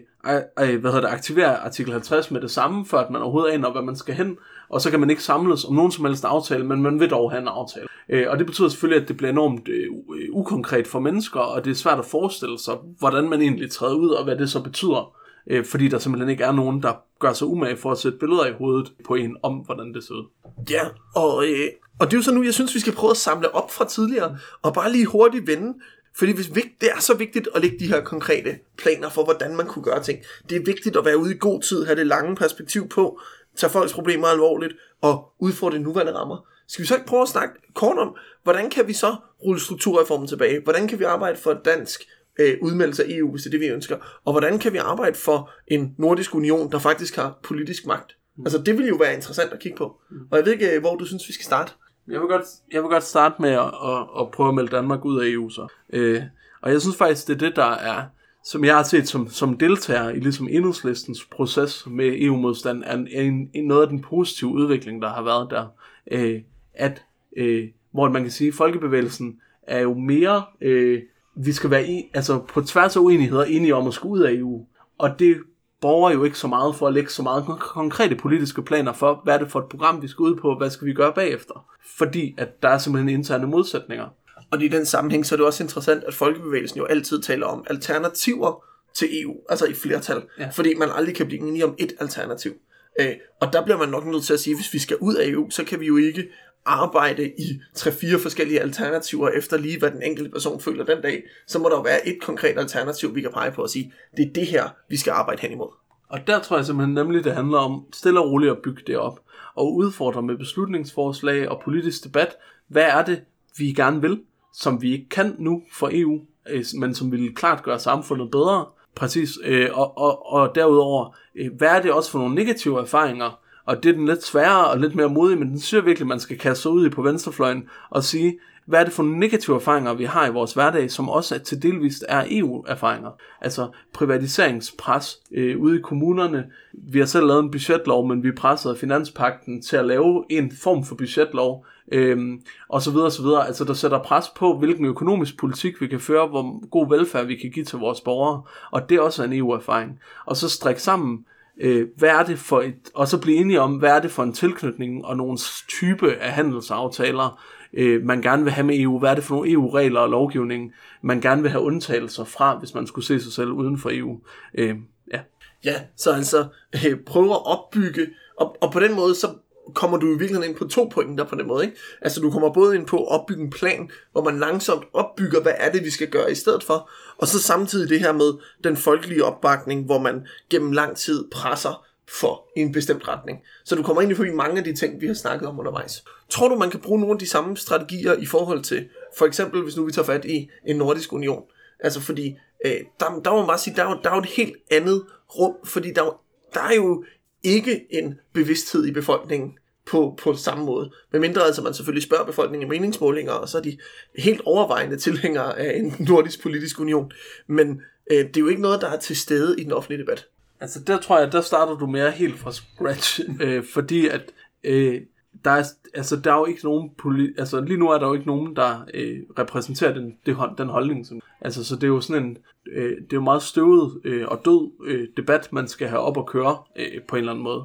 øh, hvad hedder det, aktiverer artikel 50 med det samme, før at man overhovedet aner, hvad man skal hen, og så kan man ikke samles om nogen som helst aftale, men man vil dog have en aftale. Øh, og det betyder selvfølgelig, at det bliver enormt øh, øh ukonkret for mennesker, og det er svært at forestille sig, hvordan man egentlig træder ud, og hvad det så betyder. Øh, fordi der simpelthen ikke er nogen, der gør sig umage for at sætte billeder i hovedet på en om, hvordan det ser ud. Ja, og, øh, og det er jo så nu, jeg synes, vi skal prøve at samle op fra tidligere, og bare lige hurtigt vende fordi hvis det er så vigtigt at lægge de her konkrete planer for, hvordan man kunne gøre ting. Det er vigtigt at være ude i god tid, have det lange perspektiv på, tage folks problemer alvorligt og udfordre de nuværende rammer. Skal vi så ikke prøve at snakke kort om, hvordan kan vi så rulle strukturreformen tilbage? Hvordan kan vi arbejde for et dansk øh, udmeldelse af EU, hvis det er det, vi ønsker? Og hvordan kan vi arbejde for en nordisk union, der faktisk har politisk magt? Mm. Altså, det vil jo være interessant at kigge på. Mm. Og jeg ved ikke, øh, hvor du synes, vi skal starte. Jeg vil godt, jeg vil godt starte med at, at, at prøve at melde Danmark ud af EU så. Øh, og jeg synes faktisk, det er det, der er, som jeg har set som, som deltager i ligesom enhedslistens proces med EU-modstand, er en, en, en, noget af den positive udvikling, der har været der. Øh, at, øh, hvor man kan sige, at folkebevægelsen er jo mere, øh, vi skal være i, altså på tværs af uenigheder enige om at skulle ud af EU. Og det borger jo ikke så meget for at lægge så meget konkrete politiske planer for, hvad er det for et program, vi skal ud på, hvad skal vi gøre bagefter. Fordi at der er simpelthen interne modsætninger. Og i den sammenhæng, så er det også interessant, at folkebevægelsen jo altid taler om alternativer til EU, altså i flertal, ja. fordi man aldrig kan blive enige om et alternativ. Øh, og der bliver man nok nødt til at sige, at hvis vi skal ud af EU, så kan vi jo ikke arbejde i tre-fire forskellige alternativer efter lige, hvad den enkelte person føler den dag. Så må der jo være et konkret alternativ, vi kan pege på og sige, det er det her, vi skal arbejde hen imod. Og der tror jeg simpelthen nemlig, det handler om stille og roligt at bygge det op, og udfordre med beslutningsforslag og politisk debat, hvad er det, vi gerne vil, som vi ikke kan nu for EU, øh, men som vil klart gøre samfundet bedre. Præcis. Øh, og, og, og derudover, øh, hvad er det også for nogle negative erfaringer, og det er den lidt sværere og lidt mere modig, men den synes jeg virkelig, man skal kaste sig ud i på venstrefløjen og sige, hvad er det for negative erfaringer, vi har i vores hverdag, som også er til delvist er EU-erfaringer. Altså privatiseringspres øh, ude i kommunerne. Vi har selv lavet en budgetlov, men vi pressede Finanspakten til at lave en form for budgetlov, øhm, og så videre, og så videre. Altså, der sætter pres på, hvilken økonomisk politik vi kan føre, hvor god velfærd vi kan give til vores borgere, og det er også en EU-erfaring. Og så strække sammen, øh, hvad er det for et, og så blive enige om, hvad er det for en tilknytning og nogle type af handelsaftaler, øh, man gerne vil have med EU, hvad er det for nogle EU-regler og lovgivning, man gerne vil have undtagelser fra, hvis man skulle se sig selv uden for EU. Øh, ja. ja, så altså øh, prøve at opbygge, og, og på den måde så kommer du i virkeligheden ind på to pointer på den måde. Ikke? Altså du kommer både ind på at opbygge en plan, hvor man langsomt opbygger, hvad er det, vi skal gøre i stedet for, og så samtidig det her med den folkelige opbakning, hvor man gennem lang tid presser for i en bestemt retning. Så du kommer ind i mange af de ting, vi har snakket om undervejs. Tror du, man kan bruge nogle af de samme strategier i forhold til, for eksempel hvis nu vi tager fat i en nordisk union? Altså fordi, øh, der, der må man bare sige, der er, der er jo et helt andet rum, fordi der, der er jo ikke en bevidsthed i befolkningen på, på samme måde. Men mindre altså man selvfølgelig spørger befolkningen i meningsmålinger, og så er de helt overvejende tilhængere af en nordisk politisk union. Men øh, det er jo ikke noget, der er til stede i den offentlige debat. Altså der tror jeg, der starter du mere helt fra scratch, øh, fordi at øh, der er, altså, der er jo ikke nogen poli- altså lige nu er der jo ikke nogen, der øh, repræsenterer den, det, den holdning. Som, altså så det er jo sådan en, øh, det er jo meget støvet øh, og død øh, debat, man skal have op og køre øh, på en eller anden måde.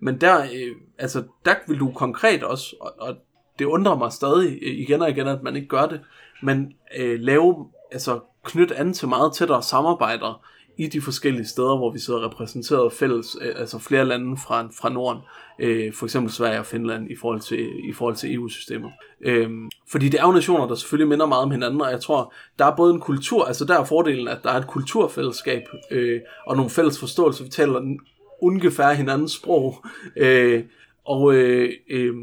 Men der, øh, altså, der vil du konkret også, og, og det undrer mig stadig øh, igen og igen, at man ikke gør det, men øh, lave, altså knytte an til meget tættere samarbejder i de forskellige steder, hvor vi sidder repræsenteret fælles, øh, altså flere lande fra, fra Norden, øh, for eksempel Sverige og Finland i forhold til, i forhold til EU-systemet. Øh, fordi det er jo nationer, der selvfølgelig minder meget om hinanden, og jeg tror, der er både en kultur, altså der er fordelen, at der er et kulturfællesskab øh, og nogle fælles forståelser. Vi taler ungefær hinandens sprog. Øh, og øh, øh,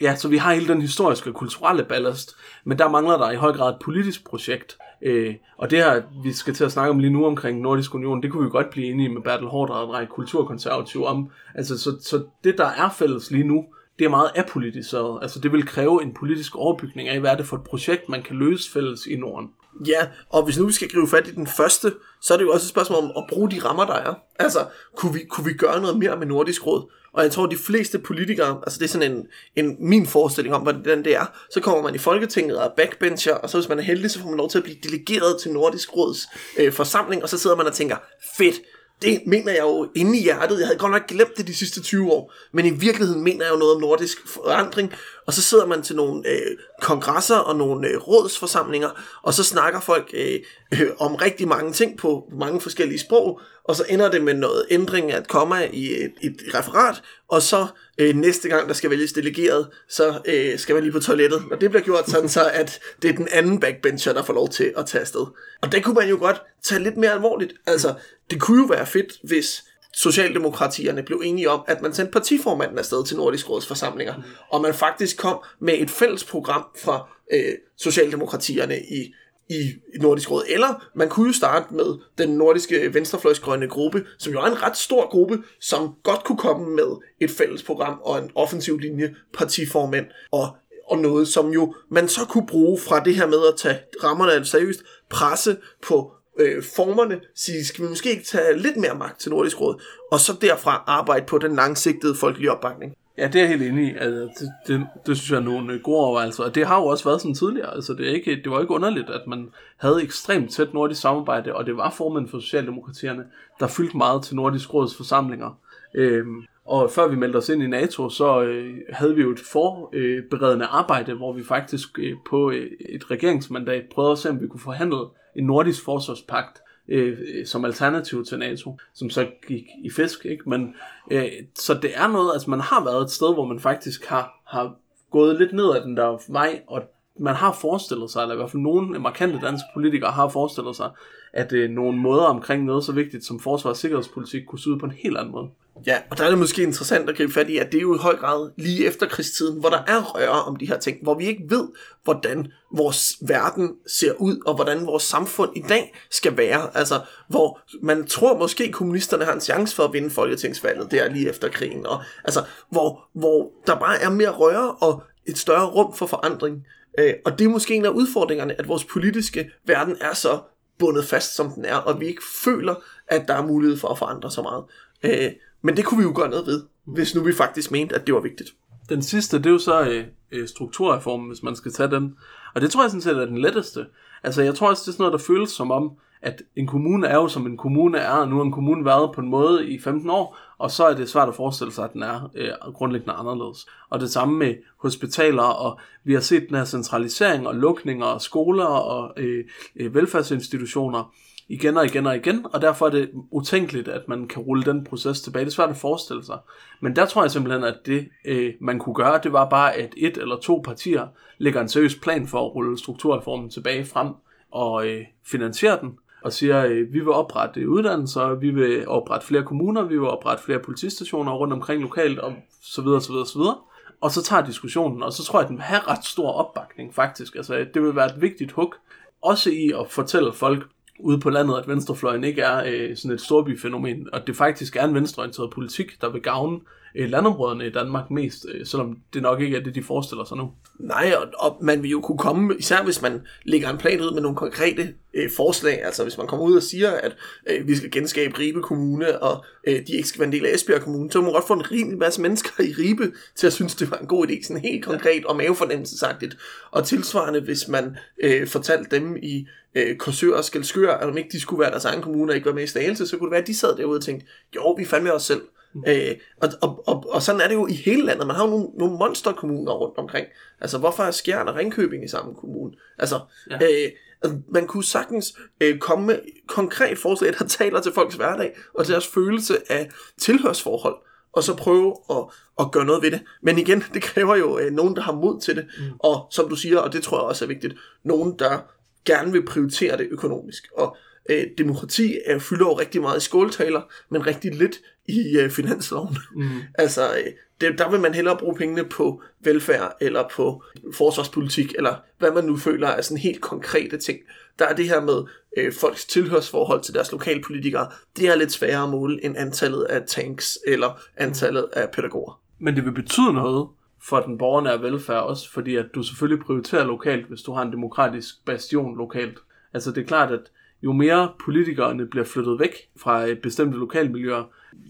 ja, så vi har hele den historiske og kulturelle ballast, men der mangler der i høj grad et politisk projekt, Øh, og det her, vi skal til at snakke om lige nu omkring Nordisk Union, det kunne vi godt blive enige med Bertel Hård og en række kulturkonservative om. Altså, så, så det, der er fælles lige nu, det er meget apolitiseret. Altså, det vil kræve en politisk overbygning af, hvad er det for et projekt, man kan løse fælles i Norden. Ja, og hvis nu vi skal gribe fat i den første, så er det jo også et spørgsmål om at bruge de rammer, der er. Altså, kunne vi, kunne vi gøre noget mere med Nordisk Råd? Og jeg tror, de fleste politikere, altså det er sådan en, en min forestilling om, hvordan det er, så kommer man i Folketinget og er backbencher, og så hvis man er heldig, så får man lov til at blive delegeret til Nordisk Råds øh, forsamling, og så sidder man og tænker, fedt, det mener jeg jo inde i hjertet. Jeg havde godt nok glemt det de sidste 20 år, men i virkeligheden mener jeg jo noget om nordisk forandring. Og så sidder man til nogle øh, kongresser og nogle øh, rådsforsamlinger, og så snakker folk øh, øh, om rigtig mange ting på mange forskellige sprog, og så ender det med noget ændring af et komma i et, et referat, og så øh, næste gang, der skal vælges delegeret, så øh, skal man lige på toilettet. Og det bliver gjort sådan så, at det er den anden backbencher, der får lov til at tage afsted. Og det kunne man jo godt tage lidt mere alvorligt. Altså, det kunne jo være fedt, hvis Socialdemokratierne blev enige om, at man sendte partiformanden afsted til Nordisk Råds forsamlinger, mm. og man faktisk kom med et fælles program fra øh, Socialdemokratierne i i Nordisk Råd. Eller man kunne jo starte med den nordiske venstrefløjsgrønne gruppe, som jo er en ret stor gruppe, som godt kunne komme med et fælles program og en offensiv linje partiformand og og noget, som jo man så kunne bruge fra det her med at tage rammerne af det seriøst, presse på øh, formerne, sige, skal vi måske ikke tage lidt mere magt til Nordisk Råd, og så derfra arbejde på den langsigtede folkelige opbakning. Ja, det er jeg helt enig i. Altså, det, det, det synes jeg er nogle øh, gode overvejelser. Og det har jo også været sådan tidligere. Altså, det, er ikke, det var ikke underligt, at man havde ekstremt tæt nordisk samarbejde, og det var formanden for Socialdemokratierne, der fyldte meget til Nordisk Råds forsamlinger. Øhm, og før vi meldte os ind i NATO, så øh, havde vi jo et forberedende øh, arbejde, hvor vi faktisk øh, på øh, et regeringsmandat prøvede at se, om vi kunne forhandle en nordisk forsvarspagt øh, øh, som alternativ til NATO, som så gik i fisk, ikke? Men, øh, så det er noget, altså man har været et sted, hvor man faktisk har, har gået lidt ned ad den der vej, og man har forestillet sig, eller i hvert fald nogle markante danske politikere har forestillet sig, at øh, nogle måder omkring noget så vigtigt som forsvars- og sikkerhedspolitik kunne se ud på en helt anden måde. Ja, og der er det måske interessant at gribe fat i, at det er jo i høj grad lige efter krigstiden, hvor der er røre om de her ting, hvor vi ikke ved, hvordan vores verden ser ud, og hvordan vores samfund i dag skal være. Altså, hvor man tror måske, kommunisterne har en chance for at vinde folketingsvalget der lige efter krigen. Og, altså, hvor, hvor der bare er mere røre og et større rum for forandring. Øh, og det er måske en af udfordringerne, at vores politiske verden er så bundet fast, som den er, og vi ikke føler, at der er mulighed for at forandre så meget. Øh, men det kunne vi jo gøre noget ved, hvis nu vi faktisk mente, at det var vigtigt. Den sidste, det er jo så øh, øh, strukturreformen, hvis man skal tage den. Og det tror jeg sådan set er den letteste. Altså jeg tror også, det er sådan noget, der føles som om, at en kommune er jo som en kommune er, og nu har en kommune været på en måde i 15 år, og så er det svært at forestille sig, at den er øh, grundlæggende anderledes. Og det samme med hospitaler, og vi har set den her centralisering og lukninger og skoler og øh, øh, velfærdsinstitutioner igen og igen og igen, og derfor er det utænkeligt, at man kan rulle den proces tilbage. Det er svært at forestille sig. Men der tror jeg simpelthen, at det, øh, man kunne gøre, det var bare, at et eller to partier lægger en seriøs plan for at rulle strukturreformen tilbage frem og øh, finansiere den, og siger, øh, vi vil oprette uddannelser, vi vil oprette flere kommuner, vi vil oprette flere politistationer rundt omkring lokalt, og så videre, så videre, så videre. Og så tager diskussionen, og så tror jeg, at den vil have ret stor opbakning faktisk. Altså, det vil være et vigtigt hug, også i at fortælle folk, ude på landet, at venstrefløjen ikke er øh, sådan et storbyfænomen, og det faktisk er en venstreorienteret politik, der vil gavne øh, landområderne i Danmark mest, øh, selvom det nok ikke er det, de forestiller sig nu. Nej, og, og man vil jo kunne komme, især hvis man lægger en plan ud med nogle konkrete øh, forslag, altså hvis man kommer ud og siger, at øh, vi skal genskabe Ribe Kommune, og øh, de ikke skal være en del af Esbjerg Kommune, så må man godt få en rimelig masse mennesker i Ribe til at synes, det var en god idé, sådan helt konkret og mavefornemmelsesagtigt. Og tilsvarende, hvis man øh, fortalte dem i øh, Korsør og Skelskør, at om ikke de skulle være deres egen kommune og ikke være med i Stagelse, så kunne det være, at de sad derude og tænkte, jo, vi fandme os selv. Mm. Øh, og, og, og, og sådan er det jo i hele landet. Man har jo nogle, nogle monsterkommuner rundt omkring. Altså, hvorfor er Skjern og Ringkøbing i samme kommune? Altså, ja. øh, altså, man kunne sagtens øh, komme med konkret forslag, der taler til folks hverdag og til deres følelse af tilhørsforhold og så prøve at, at gøre noget ved det. Men igen, det kræver jo øh, nogen, der har mod til det, mm. og som du siger, og det tror jeg også er vigtigt, nogen, der gerne vil prioritere det økonomisk. Og øh, demokrati er, fylder jo rigtig meget i skåltaler, men rigtig lidt i øh, finansloven. Mm. altså, øh, det, der vil man hellere bruge pengene på velfærd, eller på forsvarspolitik, eller hvad man nu føler er sådan helt konkrete ting. Der er det her med øh, folks tilhørsforhold til deres lokalpolitikere, det er lidt sværere at måle end antallet af tanks, eller antallet af pædagoger. Men det vil betyde noget for den borgernære velfærd også, fordi at du selvfølgelig prioriterer lokalt, hvis du har en demokratisk bastion lokalt. Altså det er klart, at jo mere politikerne bliver flyttet væk fra bestemte lokalmiljøer,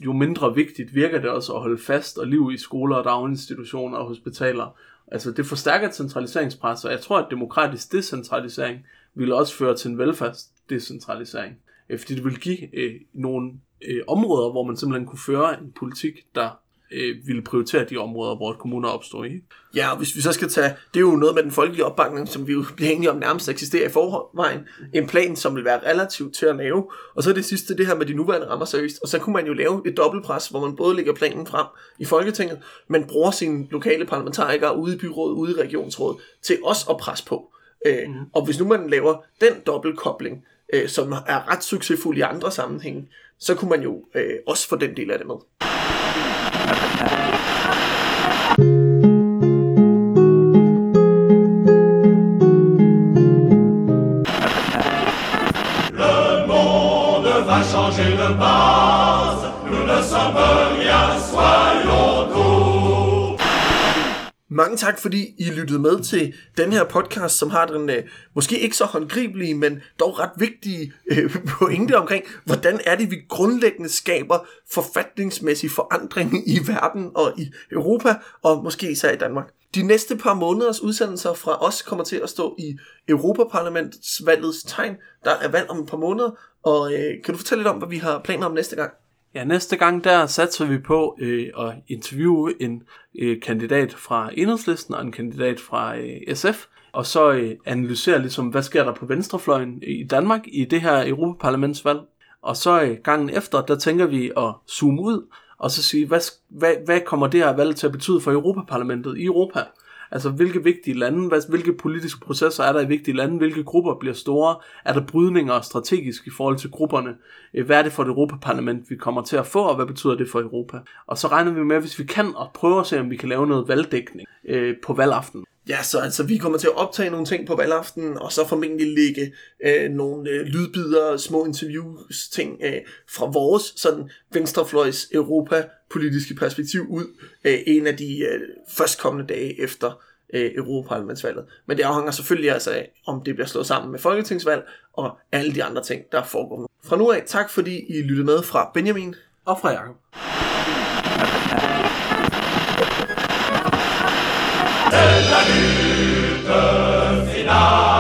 jo mindre vigtigt virker det også at holde fast og liv i skoler og daginstitutioner og hospitaler. Altså det forstærker et centraliseringspres, og jeg tror, at demokratisk decentralisering vil også føre til en velfærdsdecentralisering. Fordi det vil give øh, nogle øh, områder, hvor man simpelthen kunne føre en politik, der øh, ville prioritere de områder, hvor kommuner opstår i. Ja, og hvis vi så skal tage, det er jo noget med den folkelige opbakning, som vi jo bliver enige om nærmest eksisterer i forvejen. En plan, som vil være relativt til at lave. Og så er det sidste, det her med de nuværende rammer seriøst. Og så kunne man jo lave et dobbeltpres, hvor man både lægger planen frem i Folketinget, men bruger sine lokale parlamentarikere ude i byrådet, ude i regionsrådet, til også at presse på. Øh, mm. Og hvis nu man laver den dobbeltkobling, øh, som er ret succesfuld i andre sammenhænge, så kunne man jo øh, også få den del af det med. Uh, Mange tak, fordi I lyttede med til den her podcast, som har den øh, måske ikke så håndgribelige, men dog ret vigtige øh, pointe omkring, hvordan er det, vi grundlæggende skaber forfatningsmæssig forandring i verden og i Europa, og måske især i Danmark. De næste par måneders udsendelser fra os kommer til at stå i Europaparlamentsvalgets tegn. Der er valg om et par måneder, og øh, kan du fortælle lidt om, hvad vi har planer om næste gang? Ja, næste gang der satser vi på øh, at interviewe en øh, kandidat fra Enhedslisten og en kandidat fra øh, SF, og så øh, analysere ligesom, hvad sker der på venstrefløjen øh, i Danmark i det her Europaparlamentsvalg. Og så øh, gangen efter, der tænker vi at zoome ud og så sige, hvad, hvad, hvad kommer det her valg til at betyde for Europaparlamentet i Europa? Altså, hvilke vigtige lande, hvad, hvilke politiske processer er der i vigtige lande, hvilke grupper bliver store, er der brydninger strategisk i forhold til grupperne, øh, hvad er det for et Europaparlament, vi kommer til at få, og hvad betyder det for Europa? Og så regner vi med, hvis vi kan, at prøve at se, om vi kan lave noget valgdækning øh, på valgaften. Ja, så altså, vi kommer til at optage nogle ting på valgaften, og så formentlig lægge øh, nogle øh, lydbider, små interviews, ting øh, fra vores sådan venstrefløjs Europa politiske perspektiv ud øh, en af de øh, førstkommende dage efter øh, Europaparlamentsvalget. Men det afhænger selvfølgelig altså af, om det bliver slået sammen med folketingsvalg og alle de andre ting, der foregår nu. Fra nu af, tak fordi I lyttede med fra Benjamin. Og fra Jacob. C'est la lutte finale.